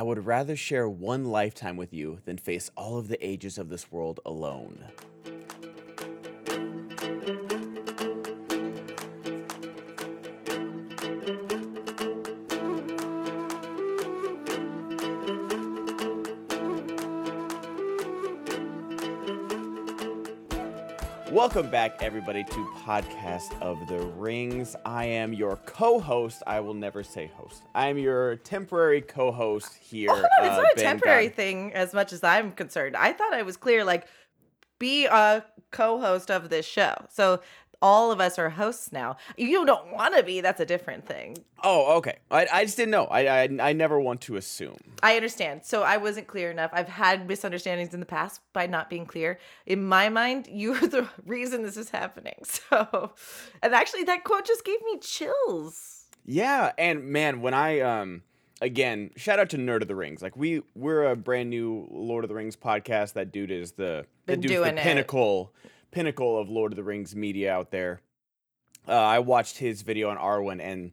I would rather share one lifetime with you than face all of the ages of this world alone. Welcome back, everybody, to Podcast of the Rings. I am your co-host. I will never say host. I'm your temporary co-host here. Oh, no, it's uh, not a Ben temporary God- thing as much as I'm concerned. I thought I was clear, like, be a co host of this show. So all of us are hosts now. You don't want to be, that's a different thing. Oh, okay. I, I just didn't know. I, I I never want to assume. I understand. So I wasn't clear enough. I've had misunderstandings in the past by not being clear. In my mind, you're the reason this is happening. So, and actually, that quote just gave me chills. Yeah, and man, when I um again, shout out to Nerd of the Rings. Like we we're a brand new Lord of the Rings podcast. That dude is the Been that dude's the it. Pinnacle of Lord of the Rings media out there. Uh, I watched his video on Arwen and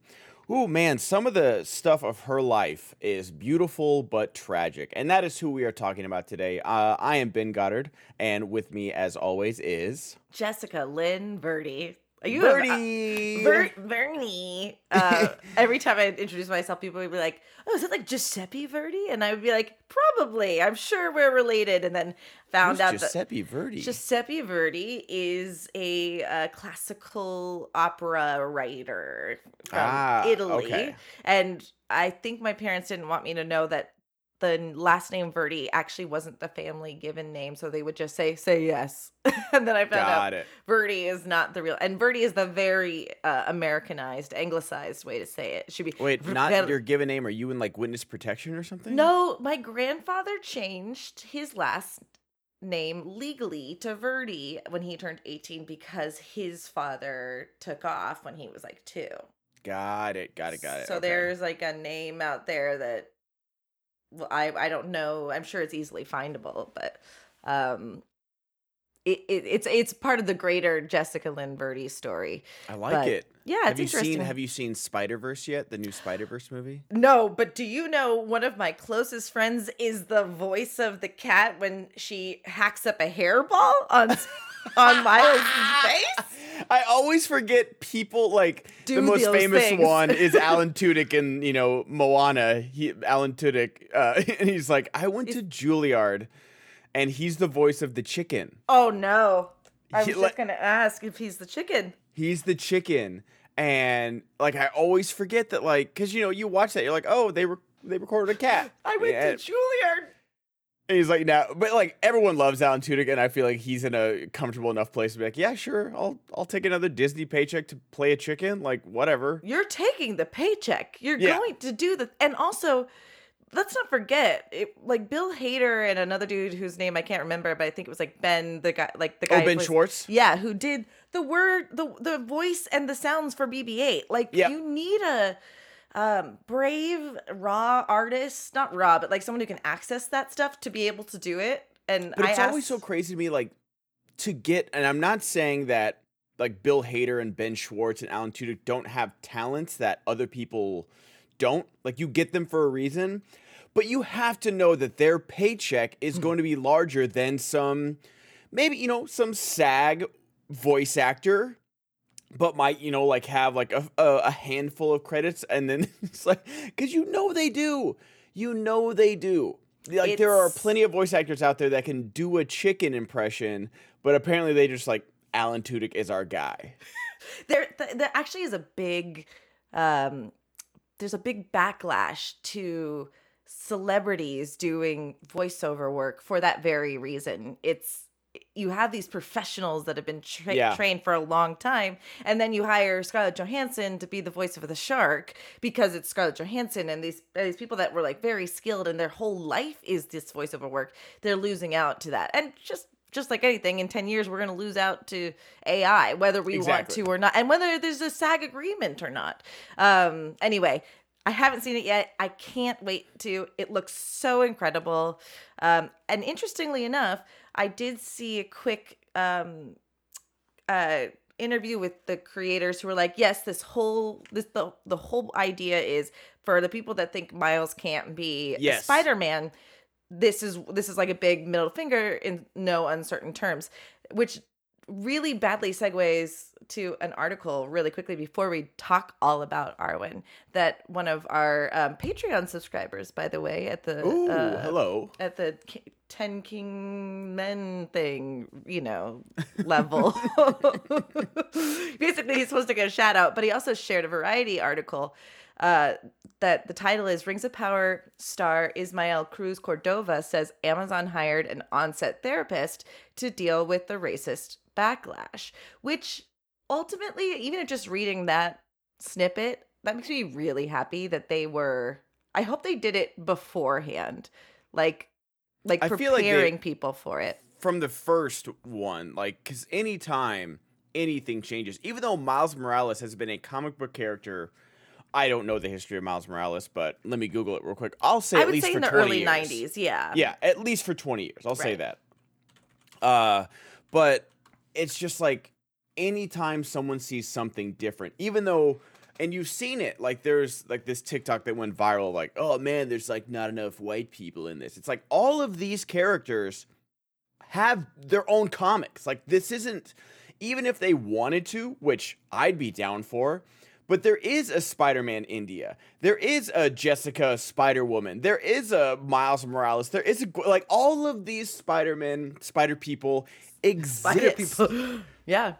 oh man, some of the stuff of her life is beautiful but tragic. And that is who we are talking about today. Uh, I am Ben Goddard, and with me as always is Jessica Lynn Verdi. Are you a- Birdie. Ver- Vernie. Uh, every time I introduce myself, people would be like, "Oh, is it like Giuseppe Verdi?" And I would be like, "Probably. I'm sure we're related." And then found Who's out that Giuseppe Verdi. Giuseppe Verdi is a uh, classical opera writer from Ah, Italy, okay. and I think my parents didn't want me to know that the last name Verdi actually wasn't the family given name, so they would just say "say yes," and then I found out it. Verdi is not the real, and Verdi is the very uh, Americanized, anglicized way to say it. It should be Wait, Ver- not Ver- your given name. Are you in like witness protection or something? No, my grandfather changed his last name legally to Verdi when he turned 18 because his father took off when he was like two. Got it. Got it. Got it. So okay. there's like a name out there that I I don't know. I'm sure it's easily findable, but um it, it, it's it's part of the greater Jessica Lynn Verdi story. I like but- it. Yeah, have it's you interesting. seen Have you seen Spider Verse yet? The new Spider Verse movie. No, but do you know one of my closest friends is the voice of the cat when she hacks up a hairball on on Miles' face? I always forget people like Do the most famous things. one is Alan Tudyk and you know Moana. He Alan Tudyk, uh, and he's like, I went to Juilliard, and he's the voice of the chicken. Oh no. I was He- just like- gonna ask if he's the chicken. He's the chicken, and like I always forget that like because you know you watch that you're like oh they were they recorded a cat. I went Yeah. to Juilliard. And he's like, now, but like everyone loves Alan Tudyk, and I feel like he's in a comfortable enough place to be like, yeah, sure, I'll I'll take another Disney paycheck to play a chicken, like whatever. You're taking the paycheck. You're Yeah. going to do the and also let's not forget it, like Bill Hader and another dude whose name I can't remember, but I think it was like Ben, the guy like the guy Oh, Ben plays- Schwartz. Yeah, who did the word the the voice and the sounds for BB-8. Like Yeah. you need a um brave raw artist, not raw, but like someone who can access that stuff to be able to do it. And But I it's always so crazy to me, like to get, and I'm not saying that like Bill Hader and Ben Schwartz and Alan Tudyk don't have talents that other people don't. Like you get them for a reason, but you have to know that their paycheck Hmm. is going to be larger than some, maybe you know, some SAG voice actor. But might you know like have like a, a, handful of credits and then it's like because you know they do. You know they do. Like there are plenty of voice actors out there that can do a chicken impression, but apparently they just like Alan Tudyk is our guy. there th- there actually is a big um there's a big backlash to celebrities doing voiceover work for that very reason. It's you have these professionals that have been tra- Yeah. trained for a long time and then you hire Scarlett Johansson to be the voice of the shark because it's Scarlett Johansson and these these people that were like very skilled and their whole life is this voiceover work they're losing out to that and just just like anything in 10 years we're going to lose out to AI whether we want to or not and whether there's a SAG agreement or not um anyway I haven't seen it yet. I can't wait to. It looks so incredible. Um, and interestingly enough, I did see a quick um, uh, interview with the creators who were like, yes, this whole this the the whole idea is for the people that think Miles can't be Yes. Spider-Man. This is this is like a big middle finger in no uncertain terms, which really badly segues to an article really quickly before we talk all about Arwen that one of our um, Patreon subscribers, by the way, at the Ooh, uh, hello. at the Ten King Men thing, you know, level. Basically, he's supposed to get a shout out, but he also shared a Variety article uh, that the title is Rings of Power star Ismael Cruz Cordova says Amazon hired an on-set therapist to deal with the racist backlash, which ultimately, even just reading that snippet, that makes me really happy that they were. I hope they did it beforehand, like, like I preparing feel like they- people for it. From the first one, like, because anytime anything changes, even though Miles Morales has been a comic book character, I don't know the history of Miles Morales, but let me Google it real quick. I'll say I at least say for in the 20 early years. '90s, yeah. Yeah, at least for 20 years. I'll say that. Uh, but it's just like anytime someone sees something different, even though, and you've seen it, like there's like this TikTok that went viral, like, oh man, there's like not enough white people in this. It's like all of these characters have their own comics. Like this isn't, even if they wanted to, which I'd be down for. But there is a Spider-Man India. There is a Jessica Spider-Woman. There is a Miles Morales. There is a like all of these Spider-Man, Spider people exist. Spider people. yeah.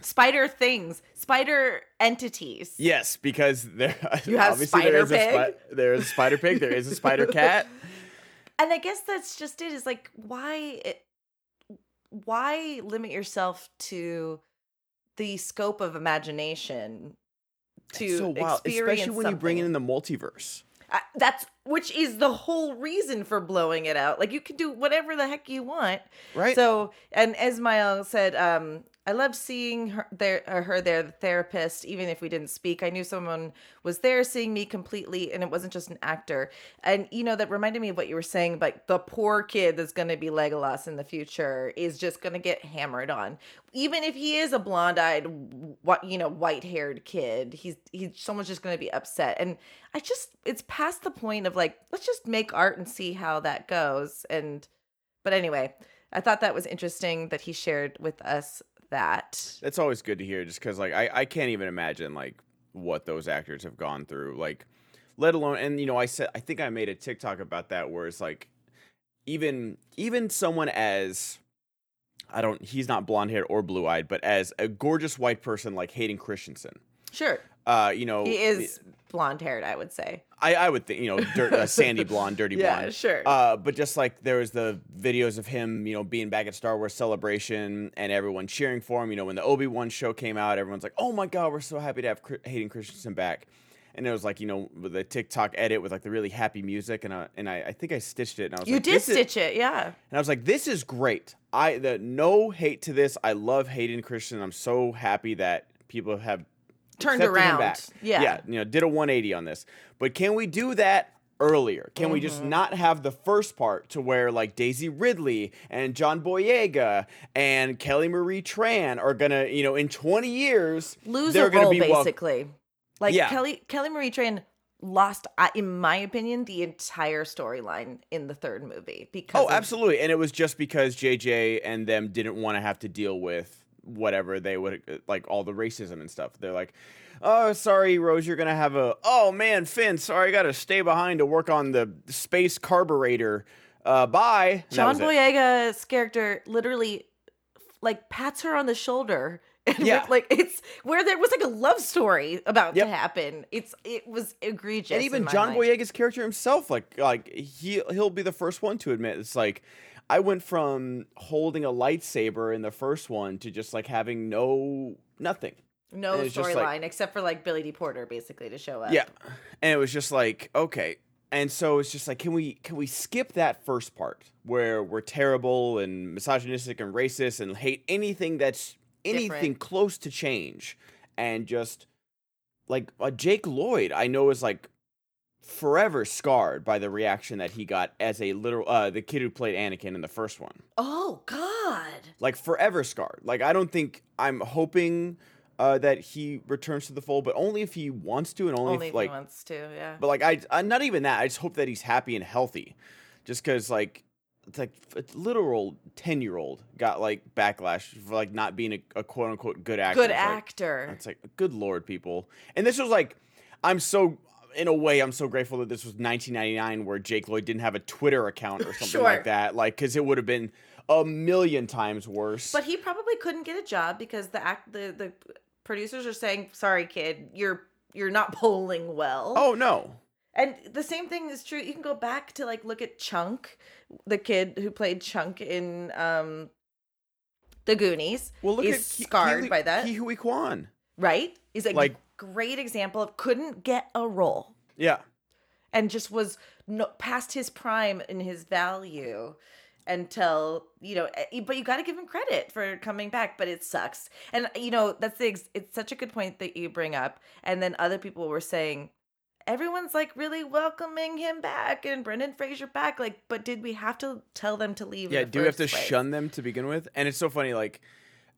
Spider things, spider entities. Yes, because there You have obviously there is a Spider-Pig? spi- there is a Spider Pig. There is a Spider Cat. And I guess that's just it. Is like why it, why limit yourself to the scope of imagination to so wild, experience especially when you bring in the multiverse. I- that's which is the whole reason for blowing it out. Like you can do whatever the heck you want. Right. So, and Ismael said, um, I love seeing her there, uh, her there, the therapist, even if we didn't speak. I knew someone was there seeing me completely, and it wasn't just an actor. And, you know, that reminded me of what you were saying, like the poor kid that's going to be Legolas in the future is just going to get hammered on. Even if he is a blonde eyed, what, you know, white haired kid, he's, he's, someone's just going to be upset. And I just, it's past the point of like, let's just make art and see how that goes. And, but anyway, I thought that was interesting that he shared with us that. That's always good to hear, just because like I, I can't even imagine like what those actors have gone through, like let alone and you know I said I think I made a TikTok about that where it's like even even someone as I don't he's not blonde haired or blue eyed, but as a gorgeous white person like Hayden Christensen, Sure. uh, you know He is blonde haired, I would say. I I would think you know dirt, uh, sandy blonde, dirty Yeah, blonde, sure. Uh, but just like there was the videos of him, you know, being back at Star Wars Celebration and everyone cheering for him. You know, when the Obi Wan show came out, everyone's like, "Oh my god, we're so happy to have Hayden Christensen back." And it was like you know with the TikTok edit with like the really happy music, and I, and I, I think I stitched it. And I was You like, did stitch it, yeah. and I was like, "This is great." I the no hate to this. I love Hayden Christensen. I'm so happy that people have Turned around. back. Yeah. yeah, you know, did a 180 on this. But can we do that earlier? Can we Mm-hmm. just not have the first part to where like Daisy Ridley and John Boyega and Kelly Marie Tran are gonna, you know, in 20 years Lose they're a gonna role, be basically. like Yeah. Kelly Kelly Marie Tran lost, I- in my opinion, the entire storyline in the third movie because Oh, of- absolutely. And it was just because JJ and them didn't want to have to deal with whatever they would like all the racism and stuff. They're like, "Oh, sorry, Rose, you're to have a Oh man, Finn, sorry, I got to stay behind to work on the space carburetor. Uh bye." And John. Boyega's character literally like pats her on the shoulder. And Yeah. like it's where there was like a love story about Yep. to happen. It's it was egregious. and even John mind. Boyega's character himself, like like he he'll be the first one to admit it's like I went from holding a lightsaber in the first one to just like having no nothing. No and it's just storyline like- except for like Billy D. Porter basically to show up. Yeah. And it was just like, okay. And so it's just like, can we can we skip that first part where we're terrible and misogynistic and racist and hate anything that's anything Different. close to change and just like uh, Jake Lloyd, I know is like forever scarred by the reaction that he got as a literal uh the kid who played Anakin in the first one. Oh God. Like forever scarred. Like I don't think I'm hoping uh that he returns to the fold, but only if he wants to and only, Only if if like he wants to, yeah. but like I, I not even that. I just hope that he's happy and healthy. Just cuz like it's like a literal 10 year old got like backlash for like not being a, a quote unquote good actor. Good It's like- actor. it's like, good lord, people. And this was like, I'm so, in a way, I'm so grateful that this was 1999 where Jake Lloyd didn't have a Twitter account or something Sure. like that. Like, because it would have been a million times worse. But he probably couldn't get a job because the act the, the producers are saying, "Sorry, kid, you're you're not polling well." oh, no. And the same thing is true. You can go back to like look at Chunk, the kid who played Chunk in um The Goonies. Well, look He's at scarred Ki- by that. Ke Huy Quan. right? He's a Like- great example of couldn't get a role Yeah. and just was no, past his prime in his value until you know eh, but you got to give him credit for coming back but it sucks and you know that's the ex- it's such a good point that you bring up and then other people were saying everyone's like really welcoming him back and Brendan Fraser back like but did we have to tell them to leave Yeah. Do we have to place? shun them to begin with? And it's so funny. Like,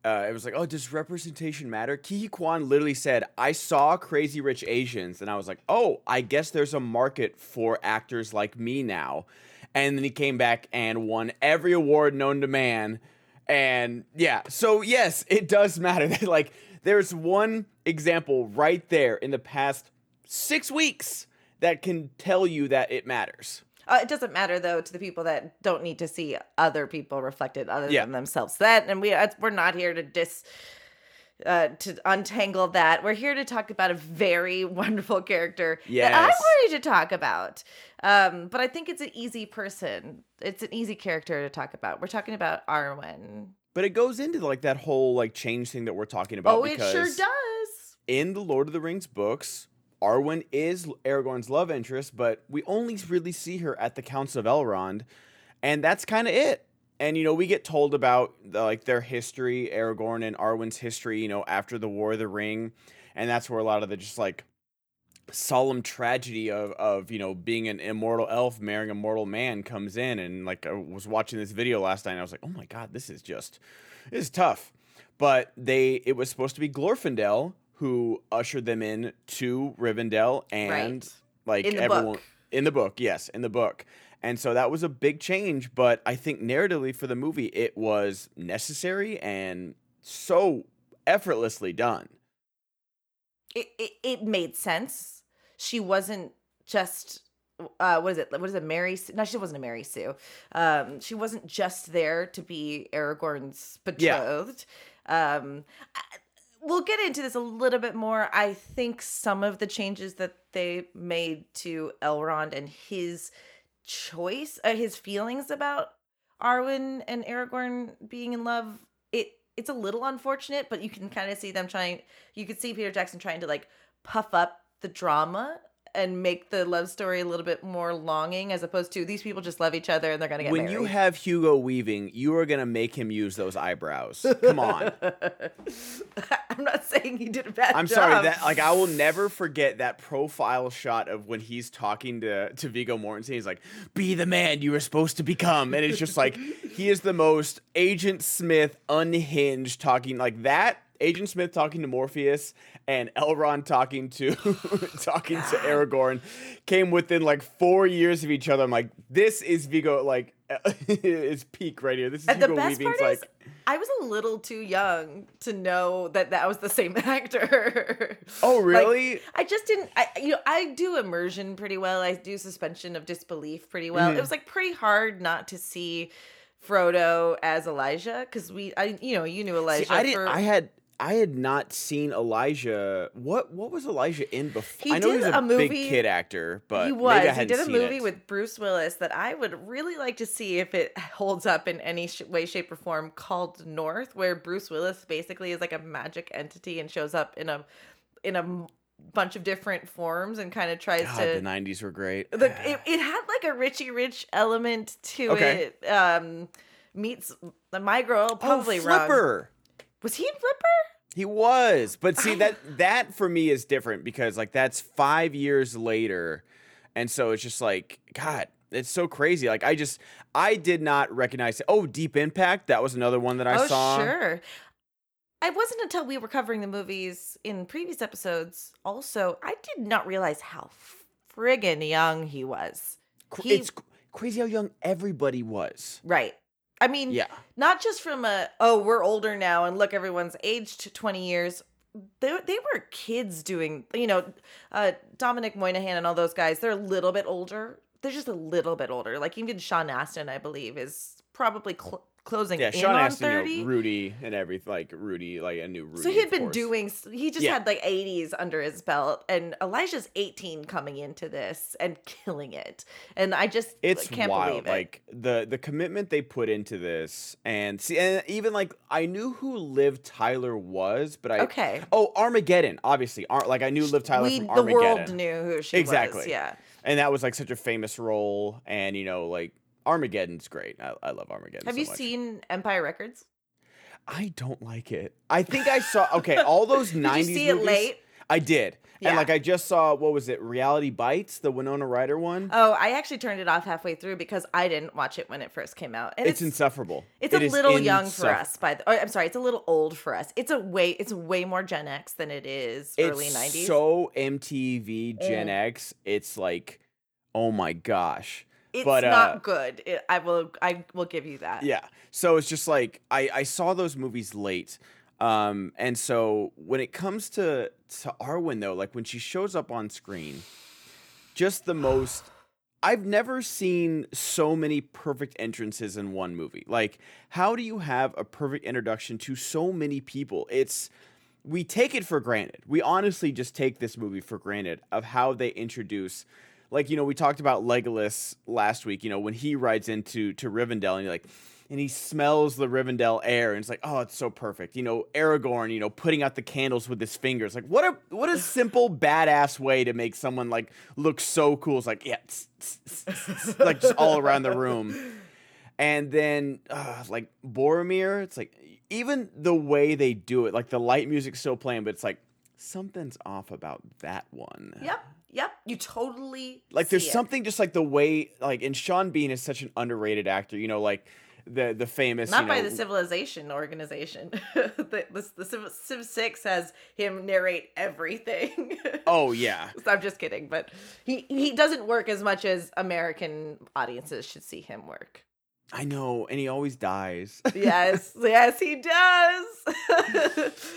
uh, it was like, oh, does representation matter? Ke Huy Quan literally said, I saw Crazy Rich Asians, and I was like, oh, I guess there's a market for actors like me now. And then he came back and won every award known to man. And yeah, so yes, it does matter. like, there's one example right there in the past six weeks that can tell you that it matters. Uh, it doesn't matter though to the people that don't need to see other people reflected other Yeah. than themselves. That and we we're not here to dis uh, to untangle that. We're here to talk about a very wonderful character that I'm Yes. ready to talk about. Um, but I think it's an easy person. It's an easy character to talk about. We're talking about Arwen. But it goes into like that whole like change thing that we're talking about. Oh, it sure does. In the Lord of the Rings books, Arwen is Aragorn's love interest, but we only really see her at the Council of Elrond, and that's kind of it. And you know, we get told about the, like their history, Aragorn and Arwen's history. You know, after the War of the Ring, and that's where a lot of the just like solemn tragedy of of you know being an immortal elf marrying a mortal man comes in and like I was watching this video last night and I was like oh my god this is just this is tough but they it was supposed to be Glorfindel who ushered them in to Rivendell and Right. like In the everyone book. in the book yes in the book and so that was a big change but I think narratively for the movie it was necessary and so effortlessly done It, it it made sense. She wasn't just uh what is it what is it mary Sue? no she wasn't a mary sue um she wasn't just there to be aragorn's Yeah. betrothed um I- we'll get into this a little bit more. I think some of the changes that they made to elrond and his choice uh, his feelings about arwen and aragorn being in love it it's a little unfortunate but you can kind of see them trying you could see peter jackson trying to like puff up the drama and make the love story a little bit more longing as opposed to these people just love each other and they're gonna get when married. you have Hugo Weaving, you are gonna make him use those eyebrows. Come on. I'm not saying he did a bad I'm job. sorry that like I will never forget that profile shot of when he's talking to to Viggo Mortensen. He's like, "Be the man you were supposed to become," and it's just like he is the most Agent Smith unhinged talking like that. Agent Smith talking to Morpheus and Elrond talking to talking to Aragorn came within like four years of each other. I'm like, this is Viggo like is peak right here. This is And the best Weaving's part is, like I was a little too young to know that that was the same actor. Oh, Like, really? I just didn't. I you know I do immersion pretty well. I do suspension of disbelief pretty well. Mhm. It was like pretty hard not to see Frodo as Elijah because we, I you know you knew Elijah. See, I didn't. for, I had. I had not seen Elijah. What What was Elijah in before? He I know he did was a, a movie- big kid actor, but he was. He did a movie it. with Bruce Willis that I would really like to see if it holds up in any sh- way, shape, or form. Called North, where Bruce Willis basically is like a magic entity and shows up in a in a bunch of different forms and kind of tries God, to the '90s were great. the it, it had like a Richie Rich element to Okay. it. Um, meets my girl probably oh, wrong. Flipper. Was he in Flipper? He was, but see that that for me is different because like that's five years later, and so it's just like God, it's so crazy. Like I just I did not recognize. Oh, Deep Impact. That was another one that I oh, saw. sure. It wasn't until we were covering the movies in previous episodes. Also, I did not realize how friggin' young he was. He- it's crazy how young everybody was. Right. I mean, Yeah. not just from a oh we're older now and look everyone's aged 20 years. They, they were kids doing you know uh dominic monaghan and all those guys they're a little bit older. They're just a little bit older. Like even sean astin i believe is probably cl- closing Yeah, in Sean on Astin, you know, 30 Rudy and everything. Like Rudy, like a new Rudy. so he had been course. doing he just Yeah. had like 80s under his belt and elijah's 18 coming into this and killing it and i just It's can't wild. believe it Like the the commitment they put into this, and see, and even like I knew who Liv Tyler was, but I okay oh Armageddon, obviously. Ar- like I knew Liv Tyler we from the world knew who she was Exactly. yeah and that was like such a famous role and you know like armageddon's great i, I love armageddon Have so you much. seen Empire Records? i don't like it i think i saw okay all those 90s Did you see it late? i did Yeah. and like i just saw what was it reality bites the winona ryder one Oh, I actually turned it off halfway through because I didn't watch it when it first came out. And it's, insufferable it's It a little young for us. By the, oh, I'm sorry, it's a little old for us. It's a way it's way more Gen X than it is early '90s. so mtv gen Mm. x it's like oh my gosh it's but, uh, not good. It, I will I will give you that. Yeah. So it's just like I I saw those movies late. Um and so when it comes to to Arwen though, like when she shows up on screen, just the most I've never seen so many perfect entrances in one movie. Like how do you have a perfect introduction to so many people? It's we take it for granted. We honestly just take this movie for granted of how they introduce like you know we talked about Legolas last week, you know, when he rides into to Rivendell and you're like and he smells the Rivendell air and it's like, "Oh, it's so perfect." You know, Aragorn, you know, putting out the candles with his fingers. Like what a what a simple badass way to make someone like look so cool. It's like, yeah, like just all around the room. And then uh, like Boromir, it's like even the way they do it, like the light music's still playing, but it's like something's off about that one. Yep. Yep. You totally Like there's it. something just like the way like and Sean Bean is such an underrated actor, you know, like the the famous Not you by know, the Civilization organization. the, the, the Civ, Civ Six has him narrate everything. Oh yeah. I'm just kidding, but he he doesn't work as much as American audiences should see him work. I know, and he always dies. Yes, yes, he does.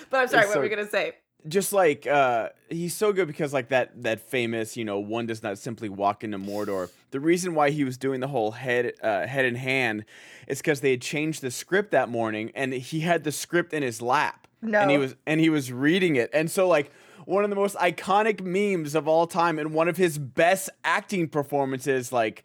but I'm sorry, It's what so- were we gonna say? Just like uh he's so good because like that that famous you know one does not simply walk into mordor. The reason why he was doing the whole head uh head in hand is because they had changed the script that morning and he had the script in his lap. No. and he was and he was reading it. And so like one of the most iconic memes of all time and one of his best acting performances like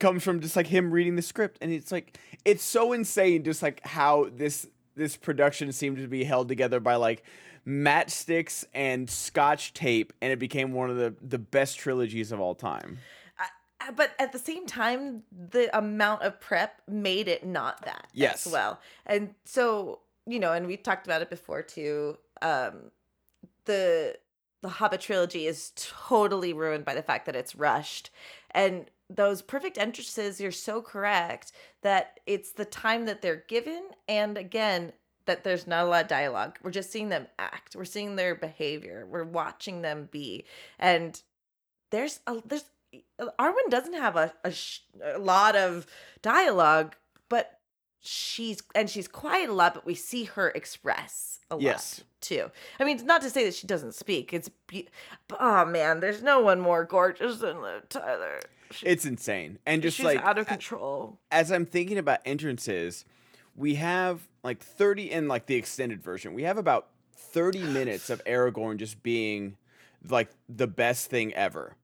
comes from just like him reading the script. And it's like it's so insane just like how this this production seemed to be held together by like matchsticks and scotch tape and it became one of the the best trilogies of all time Uh, But at the same time, the amount of prep made it not that Yes. as well. And so, you know, and we talked about it before too. Um, the the Hobbit trilogy is totally ruined by the fact that it's rushed. And those perfect entrances, you're so correct that it's the time that they're given. And again, that there's not a lot of dialogue. We're just seeing them act. We're seeing their behavior. We're watching them be. And there's a there's uh, Arwen doesn't have a a, sh- a lot of dialogue, but she's and she's quiet a lot, but we see her express a Yes. lot too. I mean, not to say that she doesn't speak. It's be- oh man, there's no one more gorgeous than Liv Tyler. She- it's insane and just she's like out of control. as i'm thinking about entrances we have like 30 in like the extended version we have about 30 minutes of aragorn just being like the best thing ever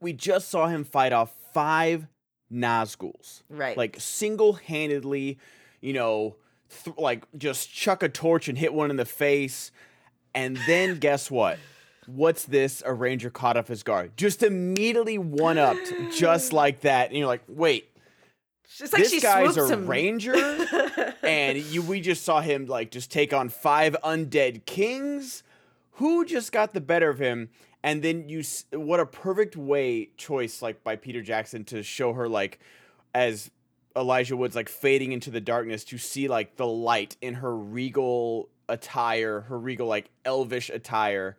we just saw him fight off five nazguls Right. like single-handedly you know th- like just chuck a torch and hit one in the face. And then guess what? What's this? A ranger caught off his guard. Just immediately one-upped just like that. And you're like wait It's like this guy's a him. ranger? And you we just saw him like just take on five undead kings. Who just got the better of him and then you what a perfect way choice like by Peter Jackson to show her like as Elijah Wood's like fading into the darkness to see like the light in her regal attire, her regal like elvish attire.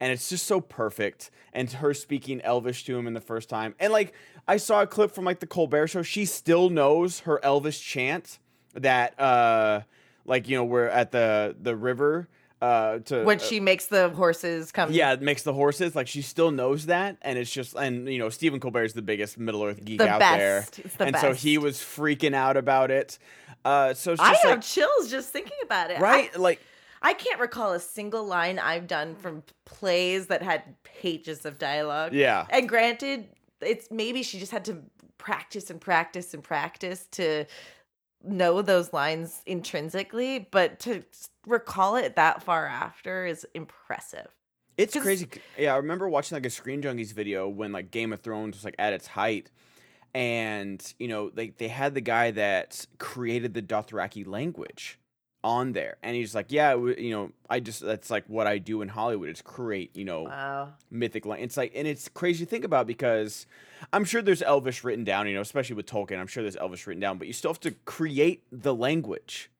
And it's just so perfect. And her speaking elvish to him in the first time. And like I saw a clip from like the Colbert show. She still knows her elvish chant that uh like you know we're at the the river uh to when uh, she makes the horses come. yeah, it makes the horses like she still knows that, and it's just and you know Stephen Colbert is the biggest Middle Earth geek The out there. It's the and so he was freaking out about it. Uh, so it's I have like chills just thinking about it. I- right, like I can't recall a single line I've done from plays that had pages of dialogue. yeah, And granted, it's maybe she just had to practice and practice and practice to know those lines intrinsically, but to recall it that far after is impressive. It's crazy. Yeah, I remember watching like a Screen Junkies video when like Game of Thrones was like at its height, and you know they they had the guy that created the Dothraki language on there, and he's like, yeah, you know, I just that's like what I do in Hollywood is create, you know. Wow. mythic language. It's like, and it's crazy to think about because I'm sure there's Elvish written down, you know, especially with Tolkien. I'm sure there's Elvish written down, but you still have to create the language.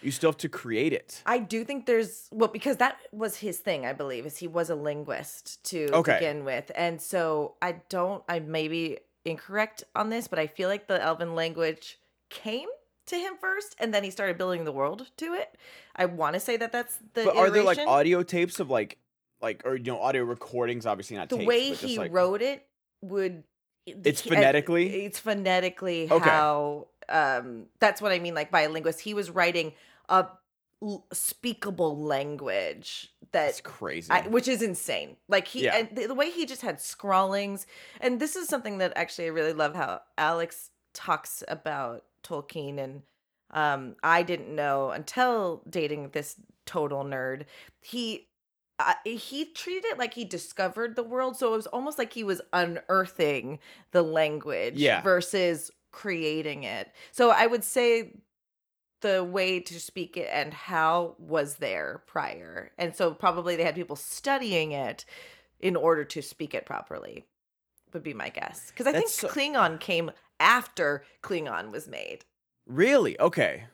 You still have to create it. I do think there's well because that was his thing, I believe, is he was a linguist to Okay. begin with, and so I don't. I may be incorrect on this, but I feel like the Elven language came to him first, and then he started building the world to it. I want to say that that's the. But are there like audio tapes of like, like, or you know, audio recordings? Obviously not the tapes, way he like- wrote it would It's phonetically? it's phonetically Okay. how um that's what i mean like by a linguist he was writing a l- speakable language that It's crazy. I, which is insane like he Yeah. and the, the way he just had scrawlings and this is something that actually i really love how alex talks about tolkien and um i didn't know until dating this total nerd he uh, he treated it like he discovered the world so it was almost like he was unearthing the language Yeah. versus creating it so i would say the way to speak it and how was there prior and so probably they had people studying it in order to speak it properly would be my guess because i think so- klingon came after klingon was made really? Okay.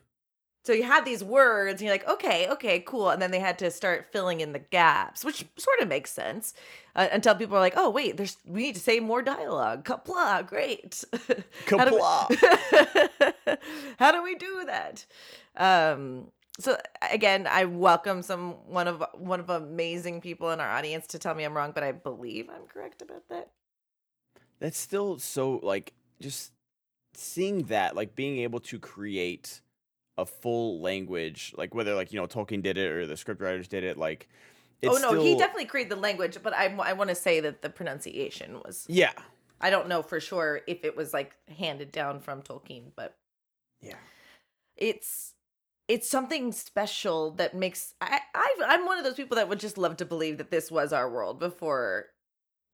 So you had these words, and you're like, okay, okay, cool. And then they had to start filling in the gaps, which sort of makes sense uh, until people are like, oh, wait, there's we need to say more dialogue. Kapla, great. How do we- How do we do that? Um, so again, I welcome some one of one of amazing people in our audience to tell me I'm wrong, but I believe I'm correct about that. That's still so like just seeing that, like being able to create a full language, like whether like you know Tolkien did it or the scriptwriters did it, like. It's oh no, he definitely created the language, but I I want to say that the pronunciation was Yeah. I don't know for sure if it was like handed down from Tolkien, but Yeah. it's it's something special that makes I, I I'm one of those people that would just love to believe that this was our world before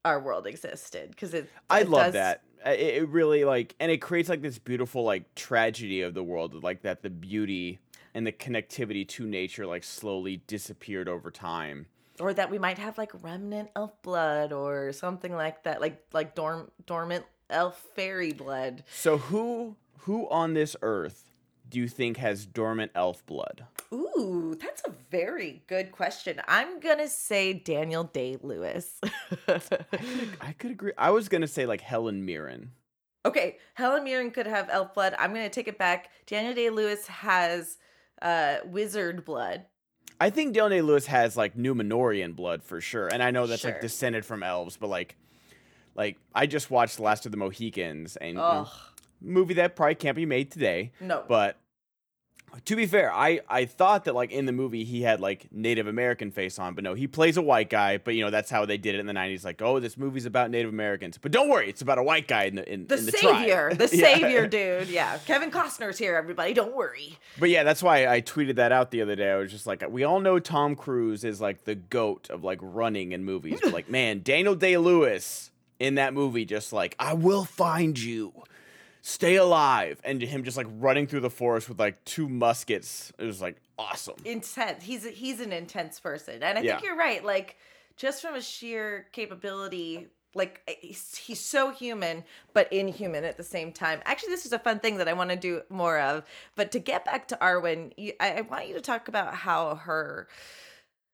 our world existed because it I love does- that. It, it really like, and it creates like this beautiful like tragedy of the world, like that the beauty and the connectivity to nature like slowly disappeared over time. or that we might have like remnant elf blood or something like that like like dorm dormant elf fairy blood So who who on this earth do you think has dormant elf blood? Ooh, that's a very good question. I'm gonna say Daniel Day Lewis. I could agree. I was gonna say like Helen Mirren. okay, Helen Mirren could have elf blood. I'm gonna take it back. Daniel Day Lewis has uh wizard blood. I think Daniel Day Lewis has like Numenorean blood for sure, and I know that's Sure. like descended from elves, but like, like I just watched the Last of the Mohicans, and you know, movie that probably can't be made today. no, But to be fair, I I thought that like in the movie he had like Native American face on, but no, he plays a white guy. But you know that's how they did it in the '90s. Like, oh, this movie's about Native Americans, but don't worry, it's about a white guy in the in the in the tribe. savior, the Yeah. savior dude. Yeah, Kevin Costner's here. Everybody, don't worry. But yeah, that's why I tweeted that out the other day. I was just like, we all know Tom Cruise is like the goat of like running in movies, but like, man, Daniel Day Lewis in that movie, just like, I will find you, stay alive, and him just like running through the forest with like two muskets. It was like awesome. Intense. He's he's an intense person, and I Yeah. think you're right. Like just from a sheer capability like eh, he's, he's so human but inhuman at the same time actually this is a fun thing that i want to do more of but to get back to arwen you, I, I want you to talk about how her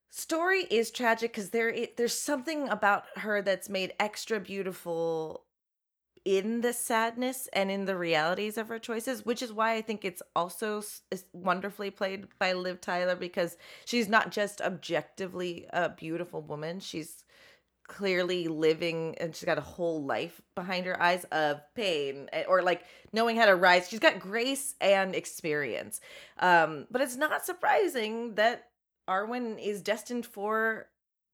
story is tragic because there it, there's something about her that's made extra beautiful in the sadness and in the realities of her choices, which is why I think it's also wonderfully played by Liv Tyler because she's not just objectively a beautiful woman. She's clearly living and she's got a whole life behind her eyes of pain eh, or like knowing how to rise. She's got grace and experience. Um, but it's not surprising that Arwen is destined for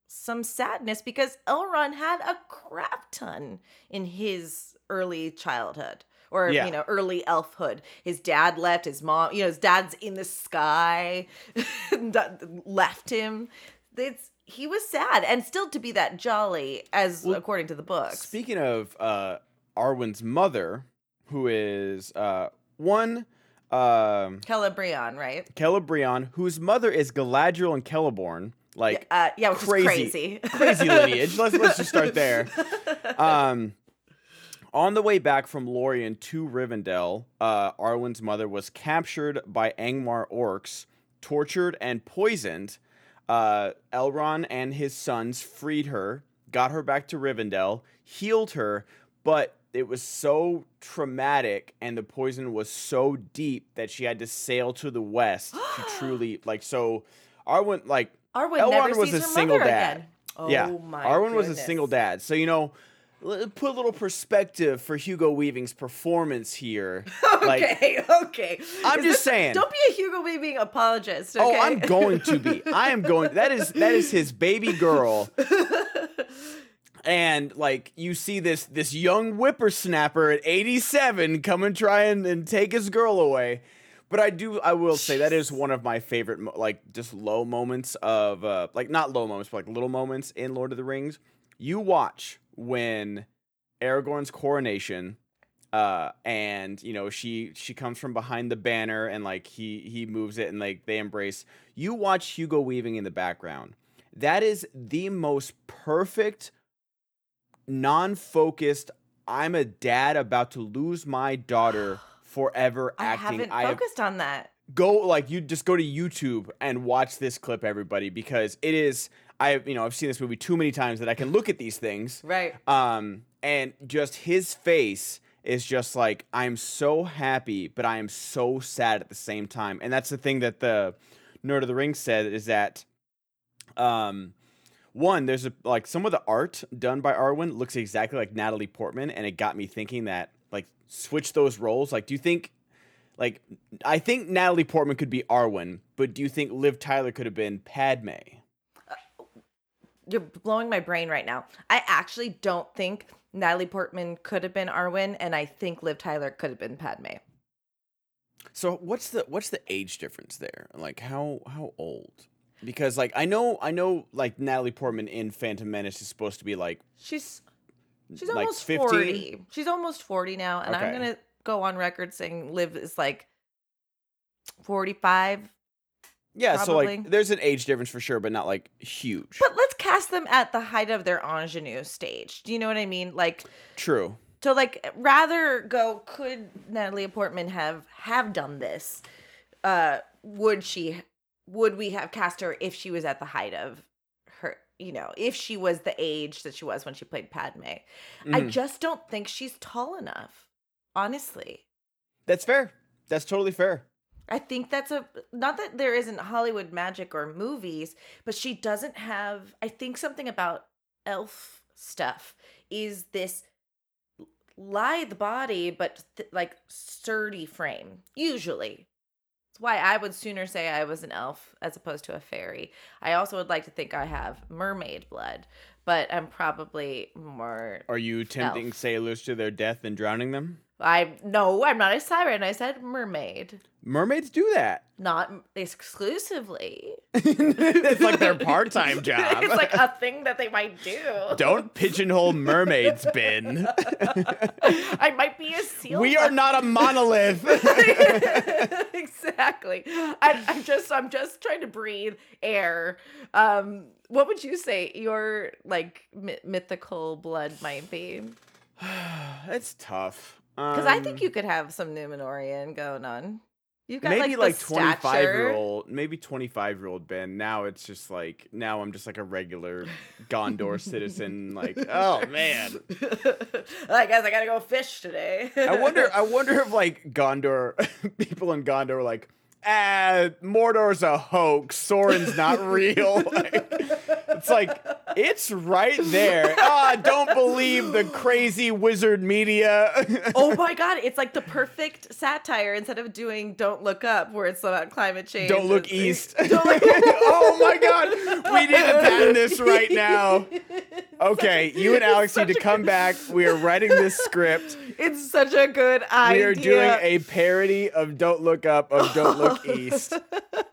some sadness because Elrond had a crap ton in his early childhood or Yeah. you know early elfhood. His dad left, his mom, you know, his dad's in the sky left him. It's he was sad and still to be that jolly as Well, according to the book Speaking of uh, Arwen's mother, who is uh, one um, Celebrion, right? Celebrion, whose mother is Galadriel and Celeborn, like uh, yeah, which crazy- is crazy. crazy lineage. Let's let's just start there. Um, on the way back from Lorien to Rivendell, uh, Arwen's mother was captured by Angmar orcs, tortured and poisoned. Uh, Elrond and his sons freed her, got her back to Rivendell, healed her, but it was so traumatic and the poison was so deep that she had to sail to the west to truly like so Arwen like Arwen Elrond never was sees a her single dad. again. Oh yeah, my Arwen was a single dad. So you know, put a little perspective for Hugo Weaving's performance here. Like, okay, okay. I'm Is just saying. Don't be a Hugo Weaving apologist. Okay? Oh, I'm going to be. I am going. That is that is his baby girl. And like you see this this young whippersnapper at 87 come and try and, and take his girl away. But I do I will say that is one of my favorite like just low moments of uh like not low moments but like little moments in Lord of the Rings. You watch when Aragorn's coronation uh and you know she she comes from behind the banner and like he he moves it and like they embrace you watch hugo weaving in the background that is the most perfect non-focused i'm a dad about to lose my daughter forever acting. I acting haven't have- focused on that. go like you just go to YouTube and watch this clip, everybody, because it is I you know I've seen this movie too many times that I can look at these things. Right. Um, and just his face is just like I'm so happy, but I am so sad at the same time. And that's the thing that the Nerd of the Rings said is that, um, one there's a like some of the art done by Arwen looks exactly like Natalie Portman, and it got me thinking that like switch those roles. Like, do you think? Like, I think Natalie Portman could be Arwen, but do you think Liv Tyler could have been Padme? You're blowing my brain right now. I actually don't think Natalie Portman could have been Arwen, and I think Liv Tyler could have been Padme. So what's the what's the age difference there? Like how how old? Because like I know I know like Natalie Portman in Phantom Menace is supposed to be like She's she's like almost 15? 40. She's almost 40 now, and I'm gonna go on record saying Liv is like 45. yeah. So like there's an age difference for sure, but not like huge. But cast them at the height of their ingenue stage. Do you know what I mean? Like True. So like rather go could Natalie Portman have have done this? Uh would she would we have cast her if she was at the height of her you know, if she was the age that she was when she played Padme. I Mhm. just don't think she's tall enough. Honestly. That's fair. That's totally fair. I think that's a not that there isn't Hollywood magic or movies, but she doesn't have I think something about elf stuff is this lithe body but th- like sturdy frame usually. It's why I would sooner say I was an elf as opposed to a fairy. I also would like to think I have mermaid blood, but I'm probably more Are you tempting Elf. sailors to their death and drowning them? I no, I'm not a siren. I said mermaid, Mermaids do that. not exclusively. it's like their part-time job. it's like a thing that they might do. Don't pigeonhole mermaids, Ben. I might be a seal. we are not a monolith. exactly. I, I'm just I'm just trying to breathe air. Um, what would you say your like my- mythical blood might be? It's tough. Because I think Um, you could have some Numenorean going on. You've got maybe like, like, twenty five year old, maybe 25 year old ben. Now it's just like now i'm just like a regular gondor citizen like oh man. I guess I gotta go fish today. i wonder i wonder if like gondor people in gondor were like ah mordor's a hoax. Sauron's not real. Like, it's like it's right there ah don't believe the crazy wizard media oh my god, it's like the perfect satire instead of doing "Don't Look Up," where it's about climate change. Don't look east. Don't look- oh my god, we need to patent this right now. Okay, you and Alex need to come good- back. We are writing this script. It's such a good idea. We are doing a parody of Don't Look Up of Don't Look East.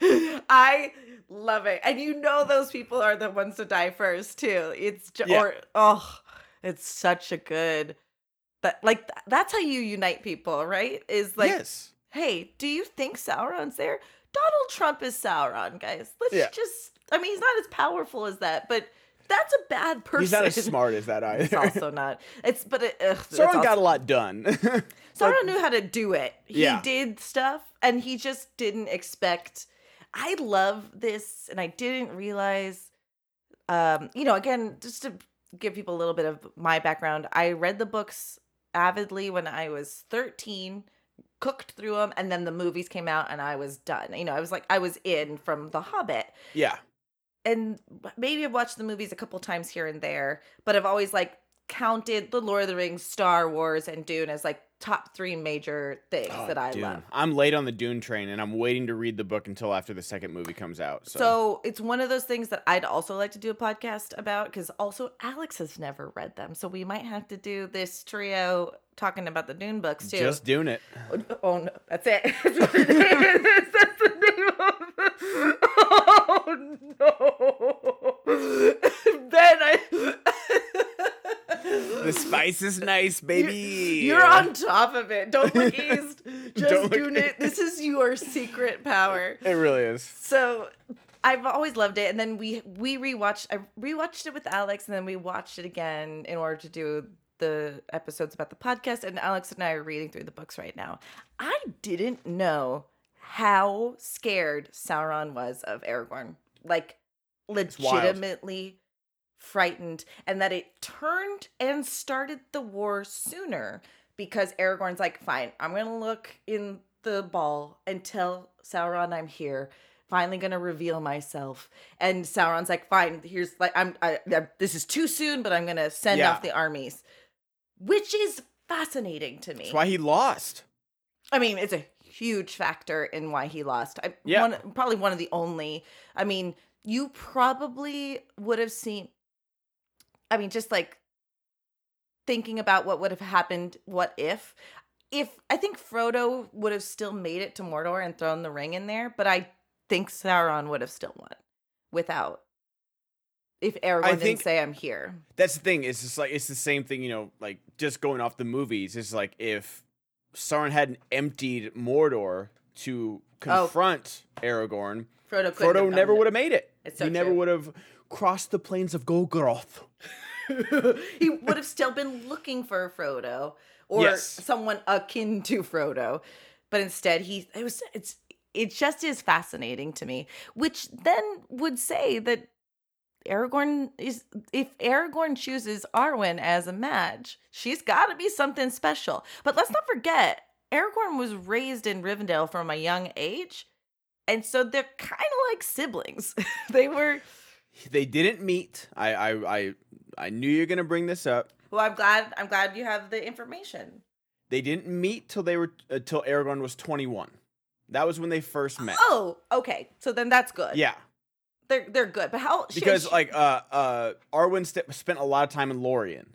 I love it, and you know those people are the ones to die first too. It's ju- Yeah. or oh, it's such a good. But like th- that's how you unite people, right? Is like, yes. hey, do you think Sauron's there? Donald Trump is Sauron, guys. Let's Yeah. just. I mean, he's not as powerful as that, but that's a bad person. He's not as smart as that either. It's also not. It's but it, ugh, Sauron also- got a lot done. Sauron knew how to do it. He Yeah. did stuff and he just didn't expect I love this and I didn't realize um you know again just to give people a little bit of my background I read the books avidly when I was 13 cooked through them and then the movies came out and I was done. You know, I was like I was in from The Hobbit yeah. and maybe I've watched the movies a couple times here and there, but I've always like counted The Lord of the Rings, Star Wars, and Dune as like top three major things Oh, that I Dune. love. I'm late on the Dune train and I'm waiting to read the book until after the second movie comes out. So, So. it's one of those things that I'd also like to do a podcast about because also Alex has never read them. So we might have to do this trio talking about the Dune books too. just doing it. Oh, oh, no, that's it. That's the name. That's the name of. Oh no. then I. The spice is nice, baby. You're on top of it. Don't look east. Just Don't look doing it. This is your secret power. It really is. So I've always loved it. And then we we rewatched I rewatched it with Alex and then we watched it again in order to do the episodes about the podcast. And Alex and I are reading through the books right now. I didn't know how scared Sauron was of Aragorn. Like legitimately frightened and that it turned and started the war sooner because Aragorn's like, fine, I'm gonna look in the ball and tell Sauron I'm here. Finally, gonna reveal myself, and Sauron's like, "Fine, here's like I'm. I, I- this is too soon, but I'm gonna send Yeah. off the armies," which is fascinating to me. That's why he lost. I mean, it's a huge factor in why he lost. I, Yeah. one, probably one of the only. I mean, you probably would have seen. I mean, just like thinking about what would have happened, what if, if I think Frodo would have still made it to Mordor and thrown the ring in there, but I think Sauron would have still won without. If Aragorn think- didn't say, "I'm here," That's the thing. It's just like it's the same thing. You know, like just going off the movies. It's like if Sauron hadn't emptied Mordor to oh. confront Aragorn, Frodo Frodo never would have made it. It's so he never would have crossed the plains of Gorgoroth. he would have still been looking for Frodo or Yes. someone akin to Frodo, but instead he it was it's it just is fascinating to me, which then would say that Aragorn is if Aragorn chooses Arwen as a match, she's got to be something special. But let's not forget, Aragorn was raised in Rivendell from a young age, and so they're kind of like siblings. they were. They didn't meet. I I I, I knew you're gonna bring this up. Well, I'm glad. I'm glad you have the information. They didn't meet till they were uh, till Aragorn was twenty one. That was when they first met. Oh, okay. So then that's good. Yeah, they're they're good. But how? because she- like uh uh Arwen st- spent a lot of time in Lorien,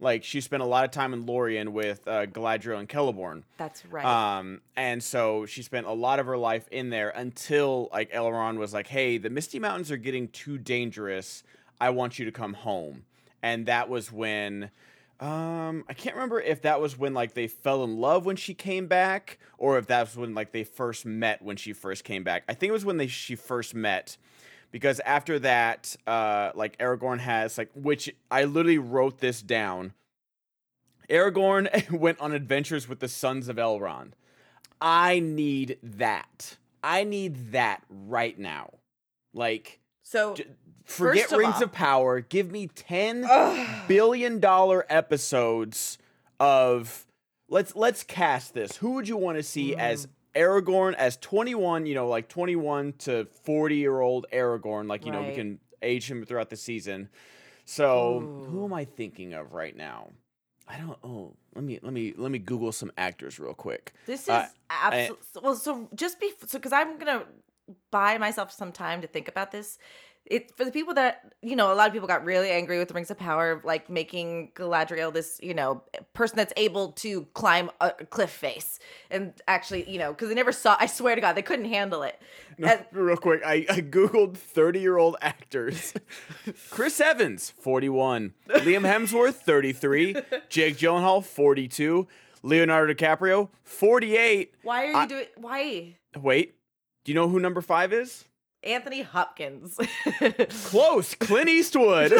Like she spent a lot of time in Lorien with uh, Galadriel and Celeborn. That's right. Um, and so she spent a lot of her life in there until like Elrond was like, "Hey, the Misty Mountains are getting too dangerous. I want you to come home." And that was when um I can't remember if that was when like they fell in love when she came back or if that was when like they first met when she first came back. I think it was when they she first met because after that uh like Aragorn has like which I literally wrote this down. Aragorn went on adventures with the sons of Elrond. I need that. I need that right now. Like so j- forget First of Rings all- of Power. Give me ten billion dollar episodes of let's let's cast this. Who would you want to see as Mm. Aragorn as 21, you know, like 21 to 40 year old Aragorn, like you know, we Right. can age him throughout the season. So, who Ooh. am I thinking of right now? I don't oh, let me let me let me google some actors real quick. This is Uh, absolutely well. So just be so because I'm gonna buy myself some time to think about this. It for the people that you know, a lot of people got really angry with the Rings of Power, like making Galadriel this you know person that's able to climb a cliff face, and actually you know because they never saw. I swear to God, they couldn't handle it. No, And- real quick, I, I googled 30 year old actors. Chris Evans, 41. Liam Hemsworth, 33. Jake Gyllenhaal, 42. Leonardo DiCaprio, 48. why are you I- doing? Why Wait, do you know who number five is? Anthony Hopkins? Close, Clint Eastwood.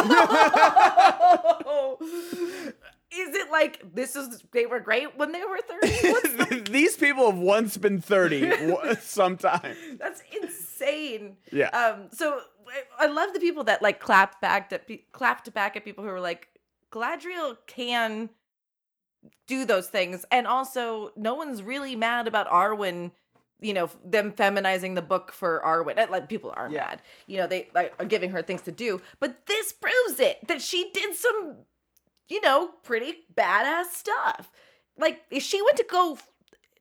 Is it like this is they were great when they were 30? The, These people have once been 30 wa- sometime. that's insane. Yeah. Um so I- I love the people that like clapped back at pe- clapped back at people who were like Galadriel can do those things and also no one's really mad about Arwen you know them feminizing the book for Arwen. Like people are Yeah. mad. You know they like are giving her things to do, but this proves it that she did some you know pretty badass stuff. Like if she went to go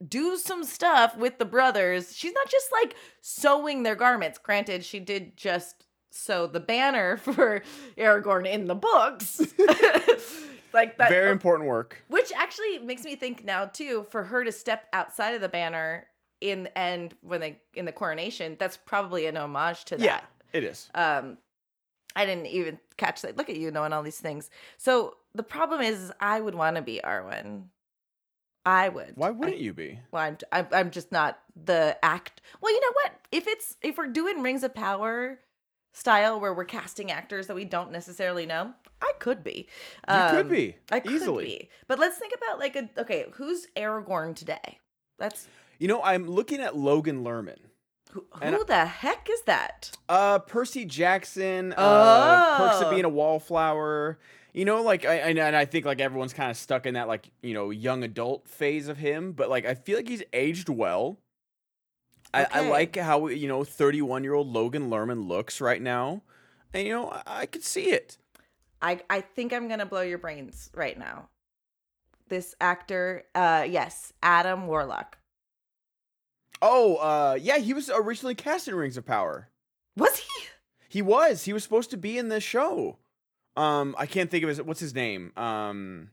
do some stuff with the brothers, she's not just like sewing their garments. Granted, she did just sew the banner for Aragorn in the books. like that Very important work. which actually makes me think now too, for her to step outside of the banner in the end when they in the coronation, that's probably an homage to that. Yeah, it is. Um, I didn't even catch that. Look at you knowing all these things. So the problem is, I would want to be Arwen. I would. Why wouldn't you be? well, I'm, I'm I'm just not the act. Well, you know what? If it's if we're doing Rings of Power style where we're casting actors that we don't necessarily know, I could be. You could Um, be. I could easily. be. But let's think about like a okay, who's Aragorn today? That's You know, I'm looking at Logan Lerman. who, who the heck is that? Uh, Percy Jackson. Uh, Perks of Oh. being a wallflower. You know, like I and and I think like everyone's kind of stuck in that like you know young adult phase of him, but like I feel like he's aged well. I, I like how you know 31 year old Logan Lerman looks right now, and you know I, I could see it. I I think I'm gonna blow your brains right now. This actor, uh, yes, Adam Warlock. Oh, uh, yeah, he was originally cast in Rings of Power. Was he? He was. He was supposed to be in this show. Um, I can't think of his what's his name. Um,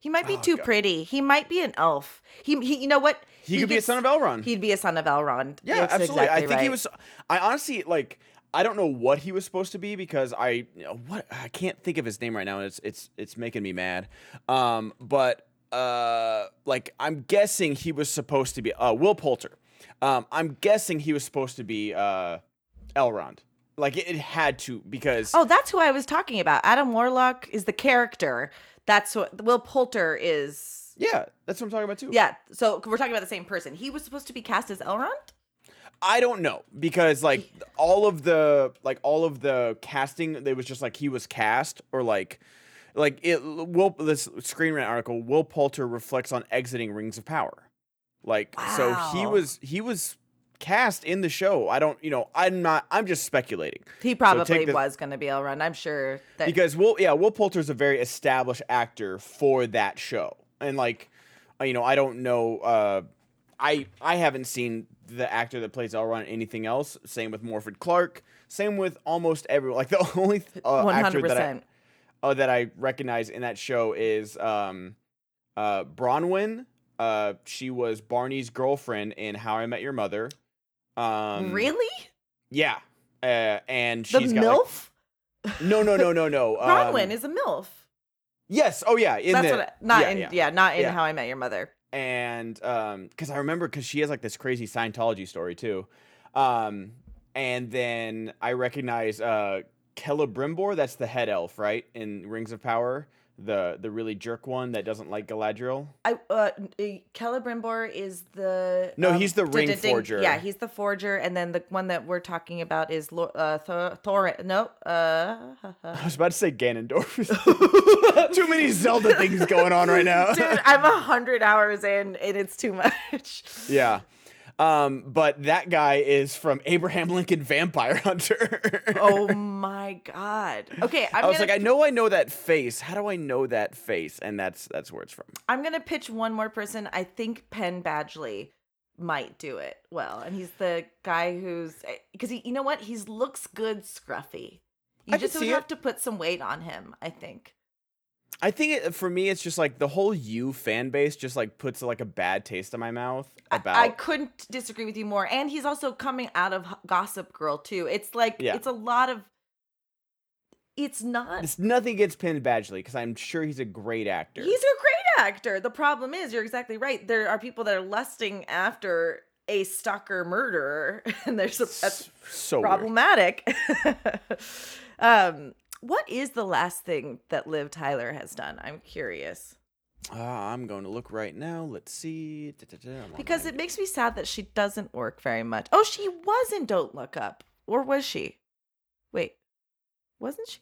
He might be Oh, too God. pretty. He might be an elf. He, he you know what? he, could be a son of Elrond. He'd be a son of Elrond. Yeah, That's absolutely. exactly I think he was. I honestly like. I don't know what he was supposed to be because I you know, what I can't think of his name right now. It's it's it's making me mad. Um, but uh, like I'm guessing he was supposed to be uh Will Poulter. Um, I'm guessing he was supposed to be uh Elrond. Like it, it had to because Oh, that's who I was talking about. Adam Warlock is the character. That's what Will Poulter is. yeah, that's what I'm talking about too. Yeah, so we're talking about the same person. He was supposed to be cast as Elrond. I don't know because like all of the like all of the casting, it was just like he was cast or like like it. Will this Screen Rant article? Will Poulter reflects on exiting Rings of Power. Like so he was he was cast in the show. I don't you know I'm not I'm just speculating He probably the- was going to be all Elrond. I'm sure that. because Will yeah Will Poulter's a very established actor for that show and like uh, you know I don't know uh I I haven't seen the actor that plays Elrond in anything else. Same with Morfydd Clark. Same with almost everyone. Like the only uh, One actor hundred that I, uh, that I recognize in that show is um, uh, Bronwyn. Uh, she was Barney's girlfriend in How I Met Your Mother. Um, really? Yeah. Uh, and The she's got like, MILF? no, no, no, no, no. Bronwyn um, is a MILF. yes. Oh, yeah. In That's the, what I, not yeah, in yeah. yeah, not in Yeah. How I Met Your Mother. and um because i remember because she has like this crazy scientology story too um and then i recognize uh celebrimbor that's the head elf right in rings of power the the really jerk one that doesn't like galadriel I uh Celebrimbor is the No, um, he's the ring forger. Yeah, he's the forger, and then the one that we're talking about is Lo- uh Thor. Thor no, uh, i was about to say ganondorf too many zelda things going on right now dude, I'm a hundred hours in, and it's too much. yeah um but that guy is from abraham lincoln vampire hunter oh my god. Okay, I'm I was gonna like, I know I know that face. How do I know that face? And that's that's where it's from. I'm gonna pitch one more person. I think Penn Badgley might do it well, and he's the guy who's because he, you know what, he's looks good, scruffy. You I just would have it. to put some weight on him. I think. I think it, for me, it's just like the whole you fan base just like puts like a bad taste in my mouth about. I, couldn't disagree with you more. And he's also coming out of Gossip Girl too. It's like Yeah. it's a lot of. It's not. it's nothing gets Penn Badgley because I'm sure he's a great actor. He's a great actor. The problem is, you're exactly right. There are people that are lusting after a stalker murderer, and there's a, that's so problematic. um, what is the last thing that Liv Tyler has done? I'm curious Ah, I'm going to look right now. Let's see. Because it makes me sad that she doesn't work very much. Oh, she was in Don't Look Up, or was she? Wait, wasn't she?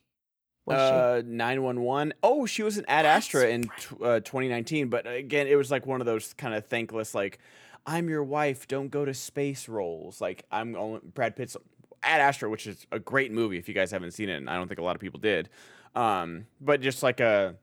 Was she? Uh, 911. Oh, she was an Ad That's Astra in right. uh, 2019, but again, it was like one of those kind of thankless, like, I'm your wife, don't go to space roles. Like, I'm only Brad Pitt's Ad Astra, which is a great movie if you guys haven't seen it, and I don't think a lot of people did. Um, but just like a,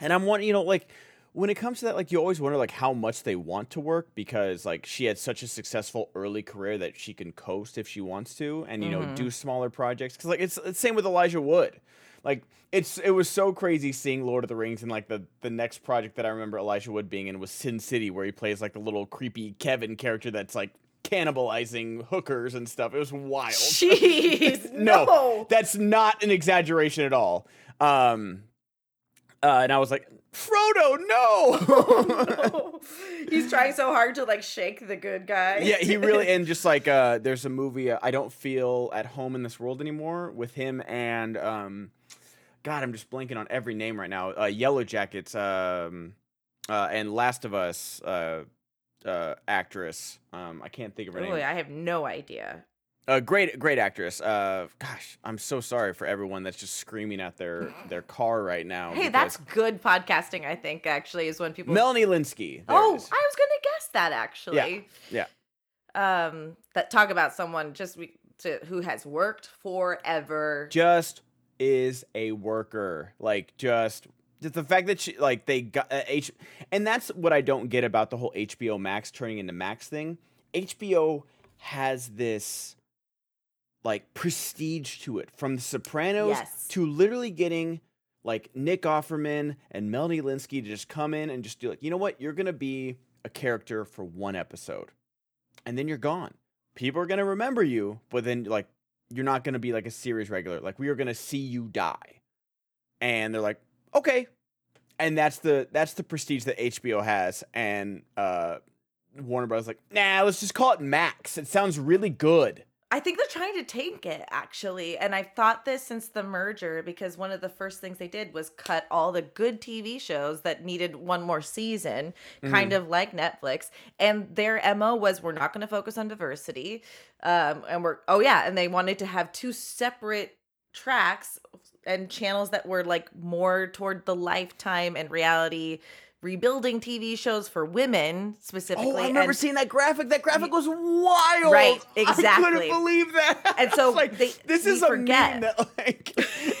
and I'm one, you know, like when it comes to that, like you always wonder like how much they want to work because like she had such a successful early career that she can coast if she wants to, and you know Mhm. do smaller projects. Because like it's it's same with Elijah Wood. Like it's it was so crazy seeing Lord of the Rings and like the the next project that I remember Elijah Wood being in was Sin City, where he plays like the little creepy Kevin character that's like cannibalizing hookers and stuff. It was wild. Jeez, No, no. That's not an exaggeration at all. Um, uh, and I was like, Frodo, no. no He's trying so hard to like shake the good guy. yeah, he really and just like uh, there's a movie uh, I don't feel at home in this world anymore with him and um, God, I'm just blanking on every name right now. Uh, Yellow Jackets, um, uh, and Last of Us, uh, uh, actress. Um, I can't think of her Oh, name. I have no idea. Uh, great, great actress. Uh, gosh, I'm so sorry for everyone that's just screaming at their their car right now. Hey, that's good podcasting. I think actually is when people. Melanie Lynskey. Oh, I was gonna guess that actually. yeah. Um, that talk about someone just we, to who has worked forever. just is a worker. Like just the fact that she like they got uh, H and that's what I don't get about the whole HBO Max turning into Max thing. HBO has this like prestige to it from The Sopranos Yes. to literally getting like Nick Offerman and Melanie Lynskey to just come in and just do like, you know what, you're gonna be a character for one episode, and then you're gone. People are gonna remember you, but then like you're not gonna be like a series regular. Like we are gonna see you die, and they're like, okay, and that's the that's the prestige that HBO has, and uh, Warner Bros. like, nah, let's just call it Max. It sounds really good. I think they're trying to take it actually, and I've thought this since the merger because one of the first things they did was cut all the good TV shows that needed one more season, kind of like Netflix. And their mo was we're not going to focus on diversity, um, and we're oh yeah, and they wanted to have two separate tracks and channels that were like more toward the lifetime and reality rebuilding TV shows for women specifically. Oh, I remember and- seeing that graphic. That graphic was wild. Right, exactly. I couldn't believe that. And so like, they- this is a forget. meme that like.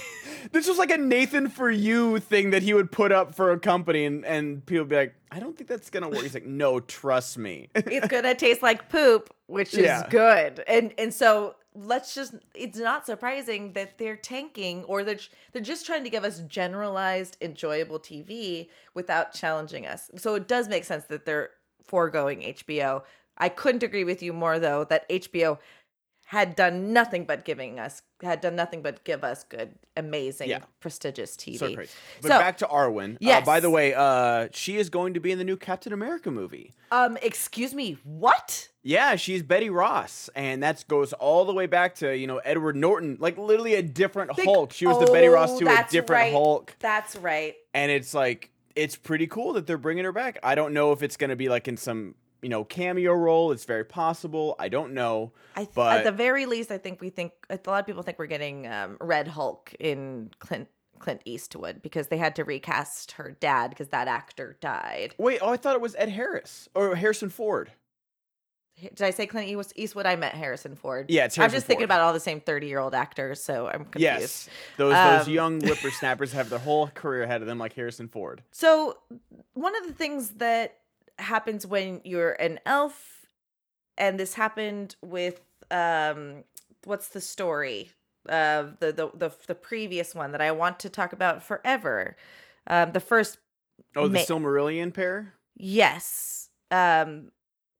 This was like a Nathan for you thing that he would put up for a company, and, and people would be like, "I don't think that's gonna work." He's like, "No, trust me." it's gonna taste like poop, which is Yeah. good. And and so let's just it's not surprising that they're tanking or they're they're just trying to give us generalized enjoyable TV without challenging us. So it does make sense that they're foregoing HBO. I couldn't agree with you more though that HBO had done nothing but giving us had done nothing but give us good, amazing, Yeah. prestigious TV. So crazy. But So- back to Arwen. Uh, by the way, uh, she is going to be in the new Captain America movie. Um, excuse me, what? Yeah, she's Betty Ross, and that goes all the way back to you know Edward Norton, like literally a different Big- Hulk. She was the Betty Ross Oh, to a different right. Hulk, That's right. and it's like it's pretty cool that they're bringing her back. I don't know if it's going to be like in some you know cameo role. It's very possible. I don't know. I th- But- at the very least, I think we think a lot of people think we're getting um, Red Hulk in Clint Clint Eastwood because they had to recast her dad because that actor died. Wait, oh, I thought it was Ed Harris or Harrison Ford. Did I say Clint East- Eastwood? I meant Harrison Ford. Yeah, it's I'm Harrison just thinking about all the same 30 year old actors, so I'm confused. Yes, those those Um, young whippersnappers have their whole career ahead of them, like Harrison Ford. So one of the things that happens when you're an elf, and this happened with um, what's the story? Uh, the, the the the previous one that I want to talk about forever. Um, the first, Oh, the Ma- Silmarillion pair. yes. Um,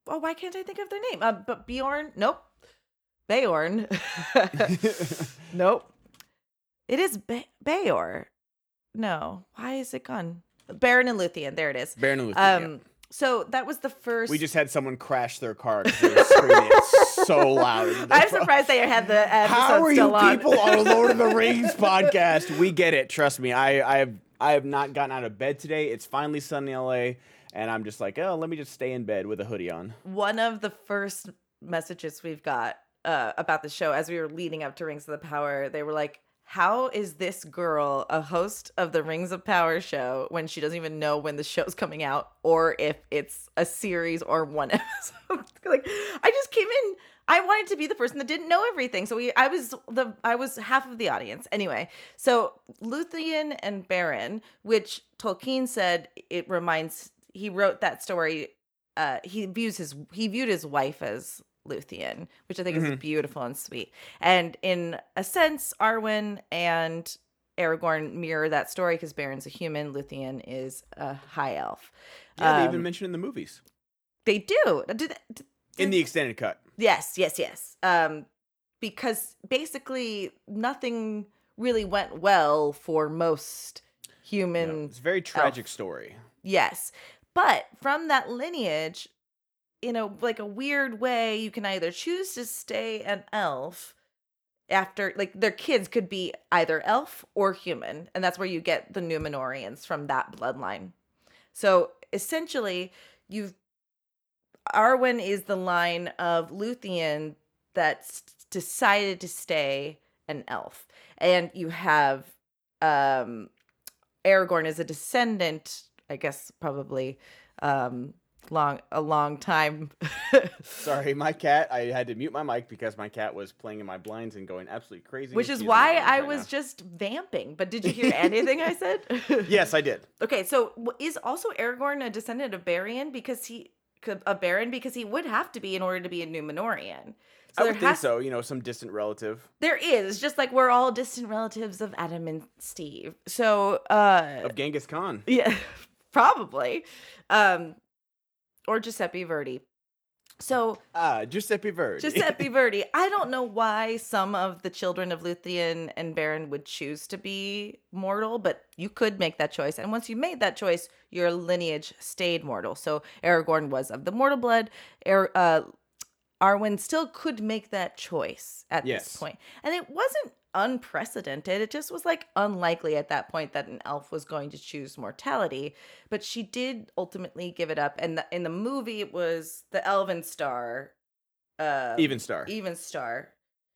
oh, why can't I think of their name? Uh, but Bjorn, nope. Beorn, nope. It is Be- Beor. No, why is it gone? Beren and Luthien. There it is. Beren and Luthien, yeah. So that was the first. We just had someone crash their car because they were screaming so loud. I'm surprised they had the episode How are you on. people on a Lord of the Rings podcast? We get it. Trust me. I, I have I have not gotten out of bed today. It's finally sunny in LA, and I'm just like, oh, let me just stay in bed with a hoodie on. One of the first messages we've got uh, about the show as we were leading up to Rings of the Power, they were like, "How is this girl a host of the Rings of Power show when she doesn't even know when the show's coming out or if it's a series or one episode?" like, I just came in. I wanted to be the person that didn't know everything. So we I was the I was half of the audience. Anyway, so Luthien and Beren, which Tolkien said it reminds he wrote that story uh he views his he viewed his wife as Luthien, which I think is Mhm. beautiful and sweet. And in a sense, Arwen and Aragorn mirror that story because Beren's a human, Luthien is a high elf. Yeah, they Um, even mention in the movies They do. Do they- do- in the extended cut. Yes, yes, yes. Um, because basically nothing really went well for most human. it's a very tragic story. Yes, but from that lineage, in a like a weird way, you can either choose to stay an elf after like their kids could be either elf or human, and that's where you get the Numenoreans from that bloodline. So essentially, you've Arwen is the line of Luthien that's decided to stay an elf. And you have um Aragorn is a descendant, I guess probably um long a long time. Sorry, my cat. I had to mute my mic because my cat was playing in my blinds and going absolutely crazy. Which is why I right was now. just vamping. But did you hear anything I said? Yes, I did. Okay, so is also Aragorn a descendant of Barian because he could- a Beren because he would have to be in order to be a Numenorean. I there would think so. You know, some distant relative There is just like we're all distant relatives of Adam and Steve. So uh of Genghis Khan. yeah, probably. Um or Giuseppe Verdi. So Ah, Giuseppe Verdi. Giuseppe Verdi, I don't know why some of the children of Luthien and Beren would choose to be mortal, but you could make that choice. And once you made that choice, your lineage stayed mortal. So Aragorn was of the mortal blood. Ar- uh, Arwen still could make that choice at Yes. this point. And it wasn't unprecedented. It just was like unlikely at that point that an elf was going to choose mortality. But she did ultimately give it up. And the, in the movie, it was the Elven Star. Uh, Even Star. Even Star.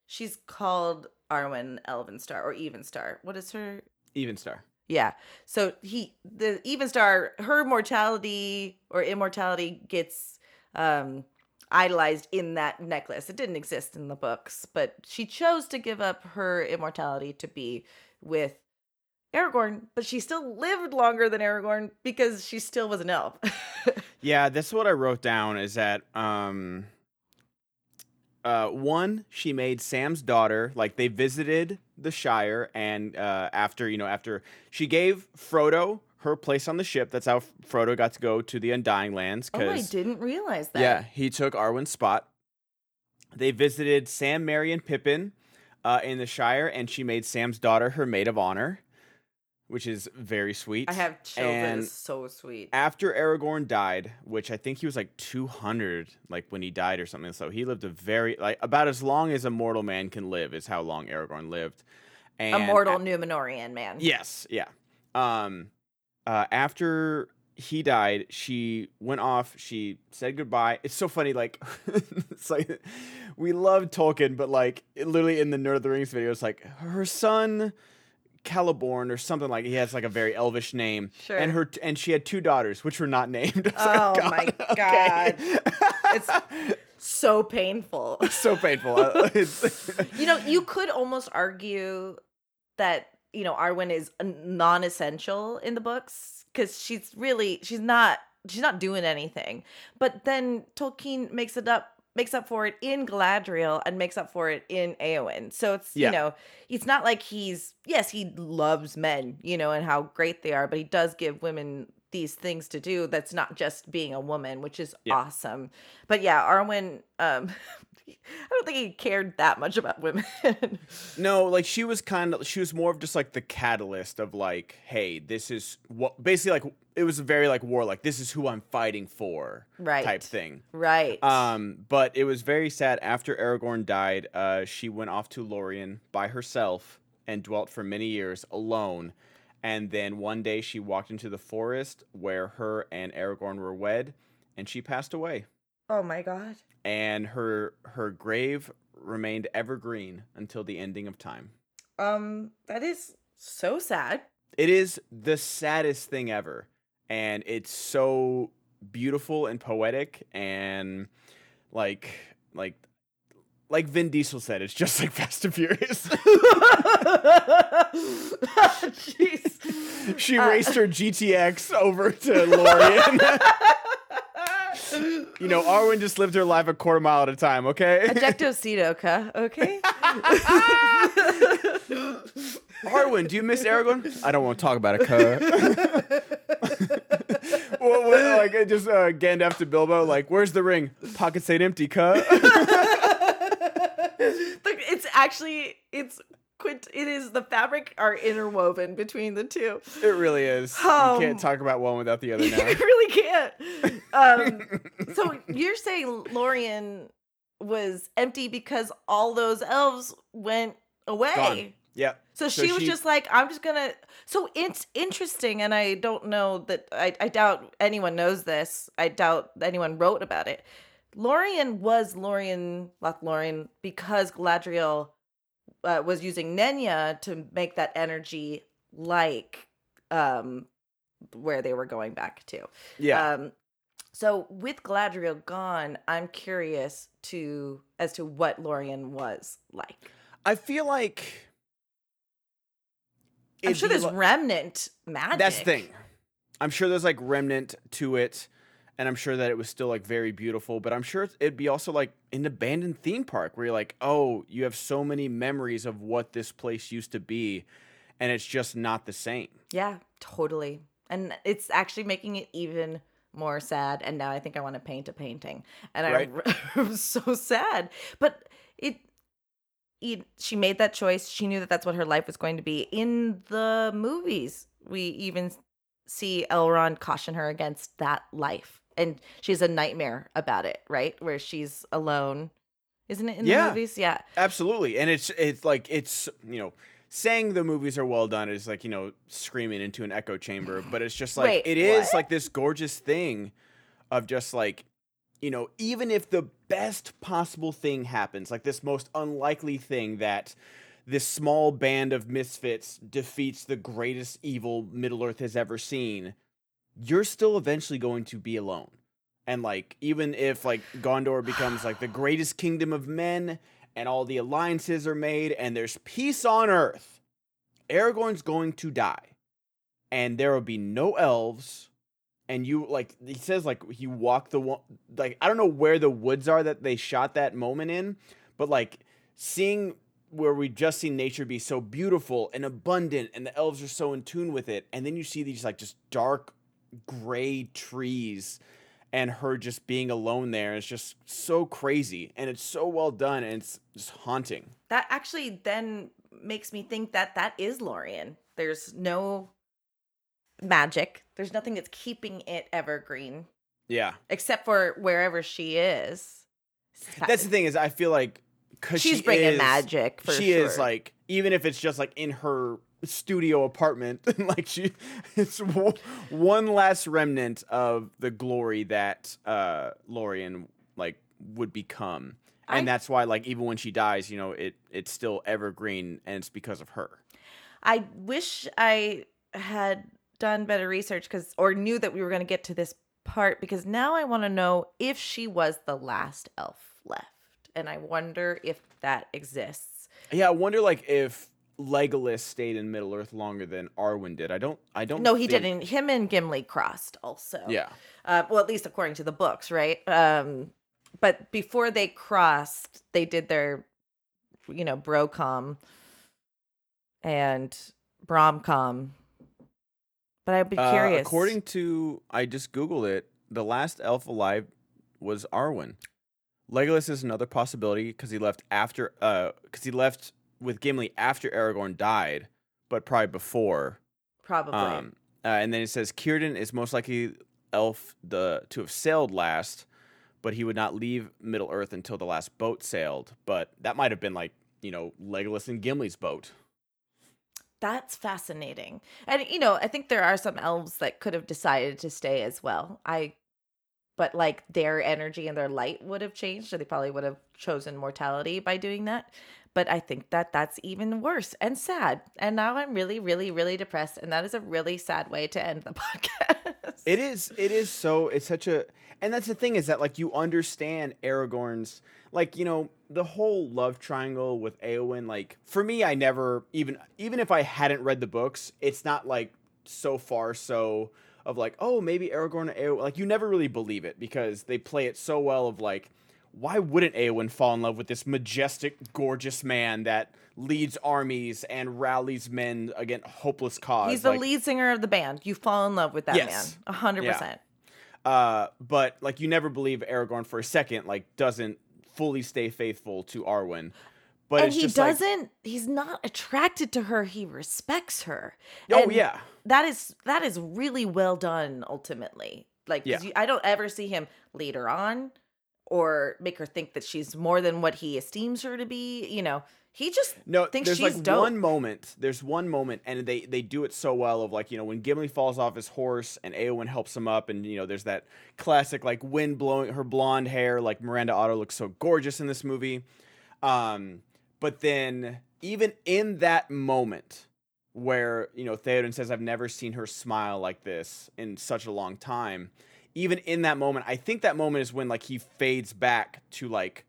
She's called Arwen Elven Star or Even Star. What is her? Even Star. Yeah. So he the even star her mortality or immortality gets um idolized in that necklace. It didn't exist in the books, but she chose to give up her immortality to be with Aragorn, but she still lived longer than Aragorn because she still was an elf. Yeah, this is what I wrote down is that um uh, one, she made Sam's daughter like they visited the Shire, and uh, after you know, after she gave Frodo her place on the ship, that's how Frodo got to go to the Undying Lands. Oh, I didn't realize that. yeah, he took Arwen's spot. They visited Sam, Merry, and Pippin uh, in the Shire, and she made Sam's daughter her maid of honor, which is very sweet. I have children. And so sweet. after Aragorn died, which I think he was like 200, like when he died or something. So he lived a very like about as long as a mortal man can live is how long Aragorn lived. And A mortal Numenorean man. Yes, yeah. Um, uh, after he died, she went off. She said goodbye. It's so funny. Like, it's like we love Tolkien, but like it literally in the Nerd of the Rings video, it's like her son. Caliborn or something like he has like a very elvish name, Sure. and her and she had two daughters, which were not named. Oh like, my okay. It's so painful. so painful. Uh, You know, you could almost argue that, you know, Arwen is non-essential in the books cuz she's really she's not she's not doing anything. But then Tolkien makes it up makes up for it in Galadriel and makes up for it in Eowyn. So it's, Yeah. you know, it's not like he's yes, he loves men, you know, and how great they are, but he does give women these things to do that's not just being a woman, which is Yeah. awesome. But yeah, Arwen um I don't think he cared that much about women. No, like she was kind of she was more of just like the catalyst of like, hey, this is what basically like it was a very like war like this is who I'm fighting for Right. type thing. right. Um, but it was very sad after Aragorn died, uh she went off to Lorien by herself and dwelt for many years alone. And then one day she walked into the forest where her and Aragorn were wed and she passed away. Oh my god. And her her grave remained evergreen until the ending of time. Um that is so sad. It is the saddest thing ever. And it's so beautiful and poetic and like like like Vin Diesel said, it's just like Fast and Furious. Jeez. she Uh, raced her GTX over to Lorien. you know, Arwen just lived her life a quarter mile at a time, okay? Ejectocito, ka, okay? Arwen, do you miss Aragorn? I don't want to talk about it, cuz. what, what, like just uh, Gandalf to Bilbo, like, where's the ring? Pockets ain't empty, cuz. It's actually it's quint it is the fabric are interwoven between the two. it really is. Um, you can't talk about one without the other You now. really can't. Um, so you're saying Lorien was empty because all those elves went away. Gone. Yeah. So, So she was just like, I'm just gonna. So it's interesting, and I don't know that. I, I doubt anyone knows this. I doubt anyone wrote about it. Lorien was Lorien Lothlorien because Galadriel uh, was using Nenya to make that energy like um where they were going back to. Yeah. Um, so with Galadriel gone, I'm curious to as to what Lorien was like. I feel like I'm sure there's li- remnant magic. That's the thing. I'm sure there's like remnant to it, and I'm sure that it was still like very beautiful. But I'm sure it'd be also like an abandoned theme park where you're like, oh, you have so many memories of what this place used to be, and it's just not the same. Yeah, totally. And it's actually making it even more sad. And now I think I want to paint a painting. And Right. I am so sad. But it, it, she made that choice. She knew that that's what her life was going to be. In the movies, we even see Elrond caution her against that life. And she's a nightmare about it, right? Where she's alone. Isn't it in Yeah. the movies? Yeah. Absolutely, and it's it's like it's you know saying the movies are well done is like you know screaming into an echo chamber, but it's just like Wait, it is what? like this gorgeous thing of just like you know even if the best possible thing happens, like this most unlikely thing that this small band of misfits defeats the greatest evil Middle Earth has ever seen, you're still eventually going to be alone. And like even if like Gondor becomes like the greatest kingdom of men and all the alliances are made and there's peace on earth, Aragorn's going to die. And there will be no elves and you like he says like he walked the one like I don't know where the woods are that they shot that moment in, but like seeing where we just seen nature be so beautiful and abundant and the elves are so in tune with it and then you see these like just dark gray trees and her just being alone there it's just so crazy and it's so well done and it's just haunting That actually then makes me think that that is Lorien. There's no magic. There's nothing that's keeping it evergreen yeah except for wherever she is. that's the thing is i feel like because She's she bringing is, magic for she is like even if it's just like in her studio apartment like she it's one last remnant of the glory that uh Lorien like would become and I- that's why like even when she dies you know it it's still evergreen and it's because of her I wish I had done better research because or knew that we were going to get to this part because now I want to know if she was the last elf left. And I wonder if that exists. yeah i wonder like if legolas stayed in middle earth longer than arwen did i don't i don't No, he think- didn't. Him and Gimli crossed also. yeah Uh, well, at least according to the books, right? Um, but before they crossed, they did their, you know, brocom and bromcom. But I'd be Uh, curious. according to I just googled it, the last elf alive was Arwen. Legolas is another possibility because he left after uh because he left with Gimli after Aragorn died, but probably before. probably. Um, uh, and then it says Círdan is most likely elf the to have sailed last, but he would not leave Middle Earth until the last boat sailed. But that might have been like you know Legolas and Gimli's boat. That's fascinating. And you know, I think there are some elves that could have decided to stay as well. I but like their energy and their light would have changed, so they probably would have chosen mortality by doing that. But I think that that's even worse and sad. And now I'm really really really depressed and that is a really sad way to end the podcast. It is. It is so. It's such a. And that's the thing is that like you understand Aragorn's like you know the whole love triangle with Eowyn. Like for me, I never even even if I hadn't read the books, it's not like so far so of like oh maybe Aragorn and Eowyn. Like you never really believe it because they play it so well of like why wouldn't Eowyn fall in love with this majestic, gorgeous man that leads armies and rallies men against hopeless cause? He's the Like, lead singer of the band. You fall in love with that Yes. man. A hundred Yeah. percent. Uh, but like you never believe Aragorn for a second, like doesn't fully stay faithful to Arwen. But And he doesn't he's not attracted to her, he respects her. oh And yeah, that is that is really well done ultimately like Yeah. you, i don't ever see him later on or make her think that she's more than what he esteems her to be you know he just no. thinks there's she's like dope. one moment. There's one moment, and they they do it so well of like you know when Gimli falls off his horse and Eowyn helps him up, and you know there's that classic like wind blowing her blonde hair. Like Miranda Otto looks so gorgeous in this movie. Um, but then even in that moment where you know Theoden says, "I've never seen her smile like this in such a long time." Even in that moment, I think that moment is when like he fades back to like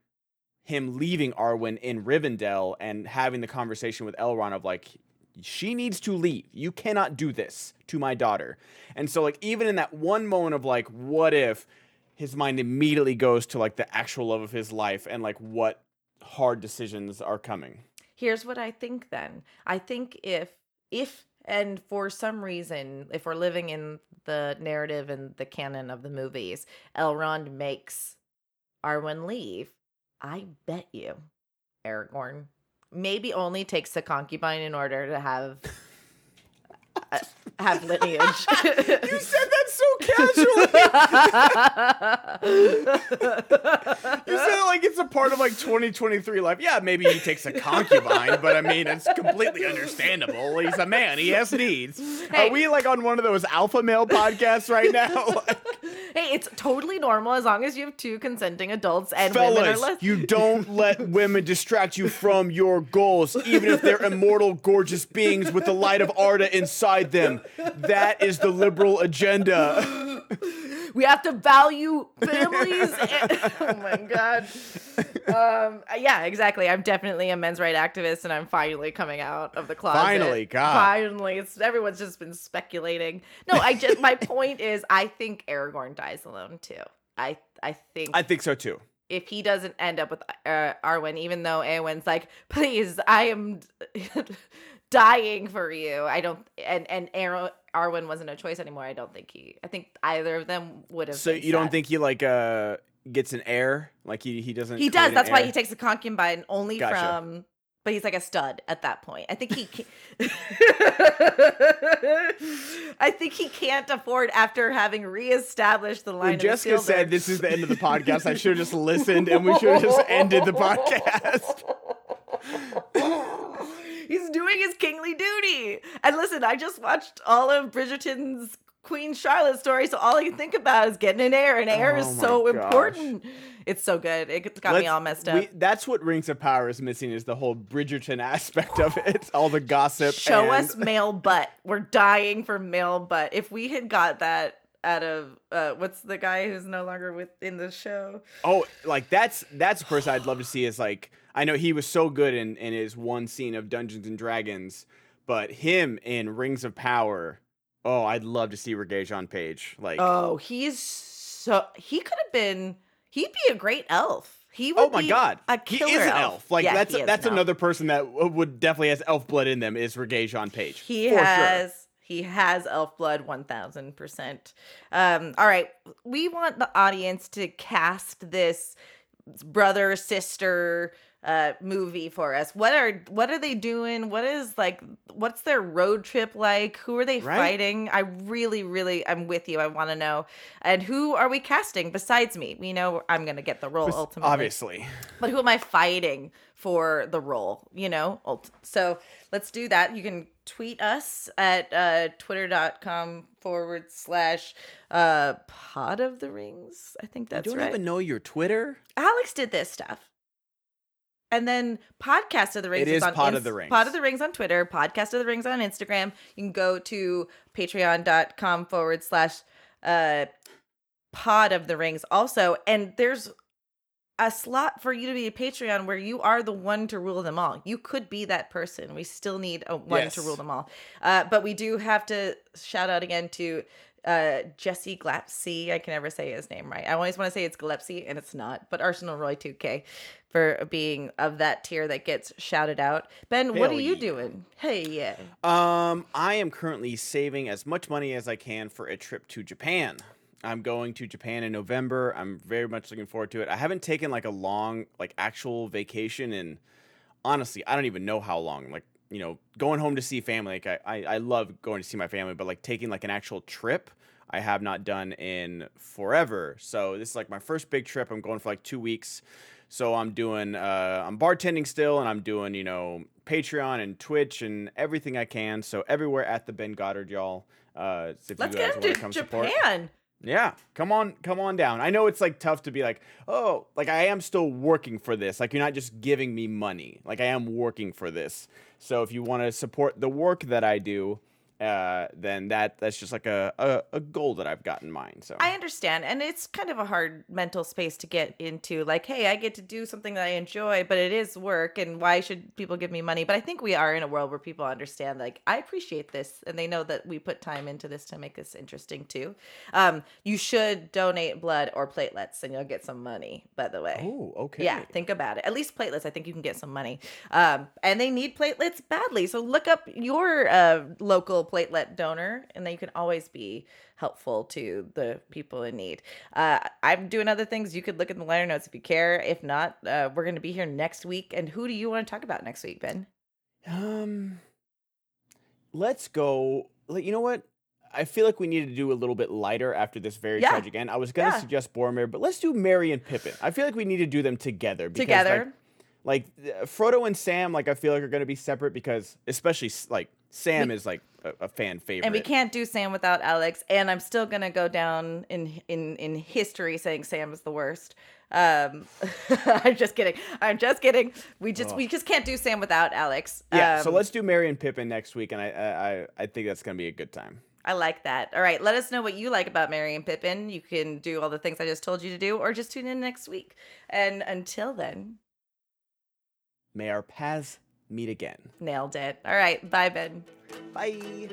him leaving Arwen in Rivendell and having the conversation with Elrond of like she needs to leave. You cannot do this to my daughter. And so like even in that one moment of like what if his mind immediately goes to like the actual love of his life and like what hard decisions are coming. here's what i think then i think if if and for some reason if we're living in the narrative and the canon of the movies elrond makes arwen leave i bet you aragorn maybe only takes a concubine in order to have have lineage You said that so casually. You said it like it's a part of like 2023 life. Yeah, maybe he takes a concubine, but I mean, it's completely understandable. He's a man. He has needs. Hey. Are we like on one of those alpha male podcasts right now? Like, hey it's totally normal as long as you have two consenting adults and women are less you don't let women distract you from your goals, even if they're immortal, gorgeous beings with the light of Arda inside them. That is the liberal agenda. we have to value families. and- oh my god. Um, yeah, exactly. I'm definitely a men's right activist, and I'm finally coming out of the closet. Finally, God. Finally, it's everyone's just been speculating. No, I just my point is, I think Aragorn dies alone too. I I think I think so too. if he doesn't end up with uh, Arwen, even though Eowyn's like, please, I am dying for you. I don't, and and Ar- Arwen wasn't a choice anymore. I don't think he. I think either of them would have. So you don't think he like uh gets an heir? Like he he doesn't. he does? That's why heir? he takes a concubine only Gotcha. from. But he's like a stud at that point. I think he. Can- I think he can't afford after having reestablished the line. When Jessica said this is the end of the podcast, I should have just listened and we should have just ended the podcast. He's doing his kingly duty. And listen, I just watched all of Bridgerton's Queen Charlotte story, so all I can think about is getting an heir, and heir Oh is so gosh. important. It's so good. It got me Let's- all messed up. we- that's what Rings of Power is missing is the whole Bridgerton aspect of it. All the gossip. Show and- us male butt. We're dying for male butt. If we had got that out of uh, what's the guy who's no longer with in the show? Oh, like that's that's a person I'd love to see. Is like I know he was so good in in his one scene of Dungeons and Dragons, but him in Rings of Power. Oh, I'd love to see Regé-Jean Page. Like, Oh, he's so he could have been. He'd be a great elf. He would oh my be god, a he killer is an elf. Like Yeah, that's he is that's an elf. another person that would definitely has elf blood in them. Is Regé-Jean Page? He has Sure. he has elf blood 1000%. Um all right, we want the audience to cast this brother sister uh movie for us. What are what are they doing? What is like what's their road trip like? Who are they Right? fighting? I really really I'm with you. I want to know. And who are we casting besides me? We know I'm going to get the role Bes- ultimately. Obviously, But who am I fighting for the role? You know? Ult- So let's do that. You can tweet us at uh, twitter.com forward slash uh, pod of the rings. I think that's you don't right. even know your Twitter. Alex did this stuff. And then Podcast of the Rings It is on Pod of the Rings. Pod of the Rings on Twitter, Podcast of the Rings on Instagram. You can go to patreon.com forward slash uh, Pod of the Rings also. And there's a slot for you to be a Patreon where you are the one to rule them all. You could be that person. We still need a one to rule them all. Uh, but we do have to shout out again to uh, Jesse Glapsy. I can never say his name right. I always want to say it's Gillespie, and it's not. But Arsenal Roy 2K for being of that tier that gets shouted out. Ben, what Hell are you yeah. doing? Hey, yeah. Um, I am currently saving as much money as I can for a trip to Japan. I'm going to Japan in November. I'm very much looking forward to it. I haven't taken like a long, like actual vacation, and honestly, I don't even know how long. Like, you know, going home to see family. Like, I, I, I love going to see my family, but like taking like an actual trip, I have not done in forever. So this is like my first big trip. I'm going for like two weeks. So I'm doing, uh, I'm bartending still, and I'm doing, you know, Patreon and Twitch and everything I can. So everywhere at the Ben Goddard, y'all. Uh, if Let's you guys get wanna him come to support- Japan. Yeah, come on, come on down. I know it's like tough to be like, oh, like I am still working for this. Like you're not just giving me money. Like I am working for this. So if you want to support the work that I do, uh, then that that's just like a, a a goal that I've got in mind. So I understand. And it's kind of a hard mental space to get into. Like, hey, I get to do something that I enjoy, but it is work. And why should people give me money? But I think we are in a world where people understand, like, I appreciate this. And they know that we put time into this to make this interesting too. Um, you should donate blood or platelets and you'll get some money, by the way. oh, okay. Yeah, think about it. At least platelets, I think you can get some money. Um, and they need platelets badly. So look up your uh, local platelet donor, and then you can always be helpful to the people in need. Uh, I'm doing other things. You could look at the liner notes if you care. If not, uh, we're going to be here next week. And who do you want to talk about next week, Ben? Um, let's go. You know what? I feel like we need to do a little bit lighter after this very Yeah. tragic end. I was gonna Yeah. suggest Boromir, but let's do Merry and Pippin. I feel like we need to do them together. Because, Together. Like, like uh, Frodo and Sam, like I feel like are gonna be separate because, especially like Sam We- is like a, a fan favorite. And we can't do Sam without Alex. And I'm still gonna go down in in in history saying Sam is the worst. Um, I'm just kidding. I'm just kidding. We just we just can't do Sam without Alex. Yeah, so Um, let's do Merry and Pippin next week, and I I I- think that's gonna be a good time. I like that. All right, let us know what you like about Merry and Pippin. You can do all the things I just told you to do, or just tune in next week. And until then, May our paths meet again. nailed it. All right, bye, Ben. Bye.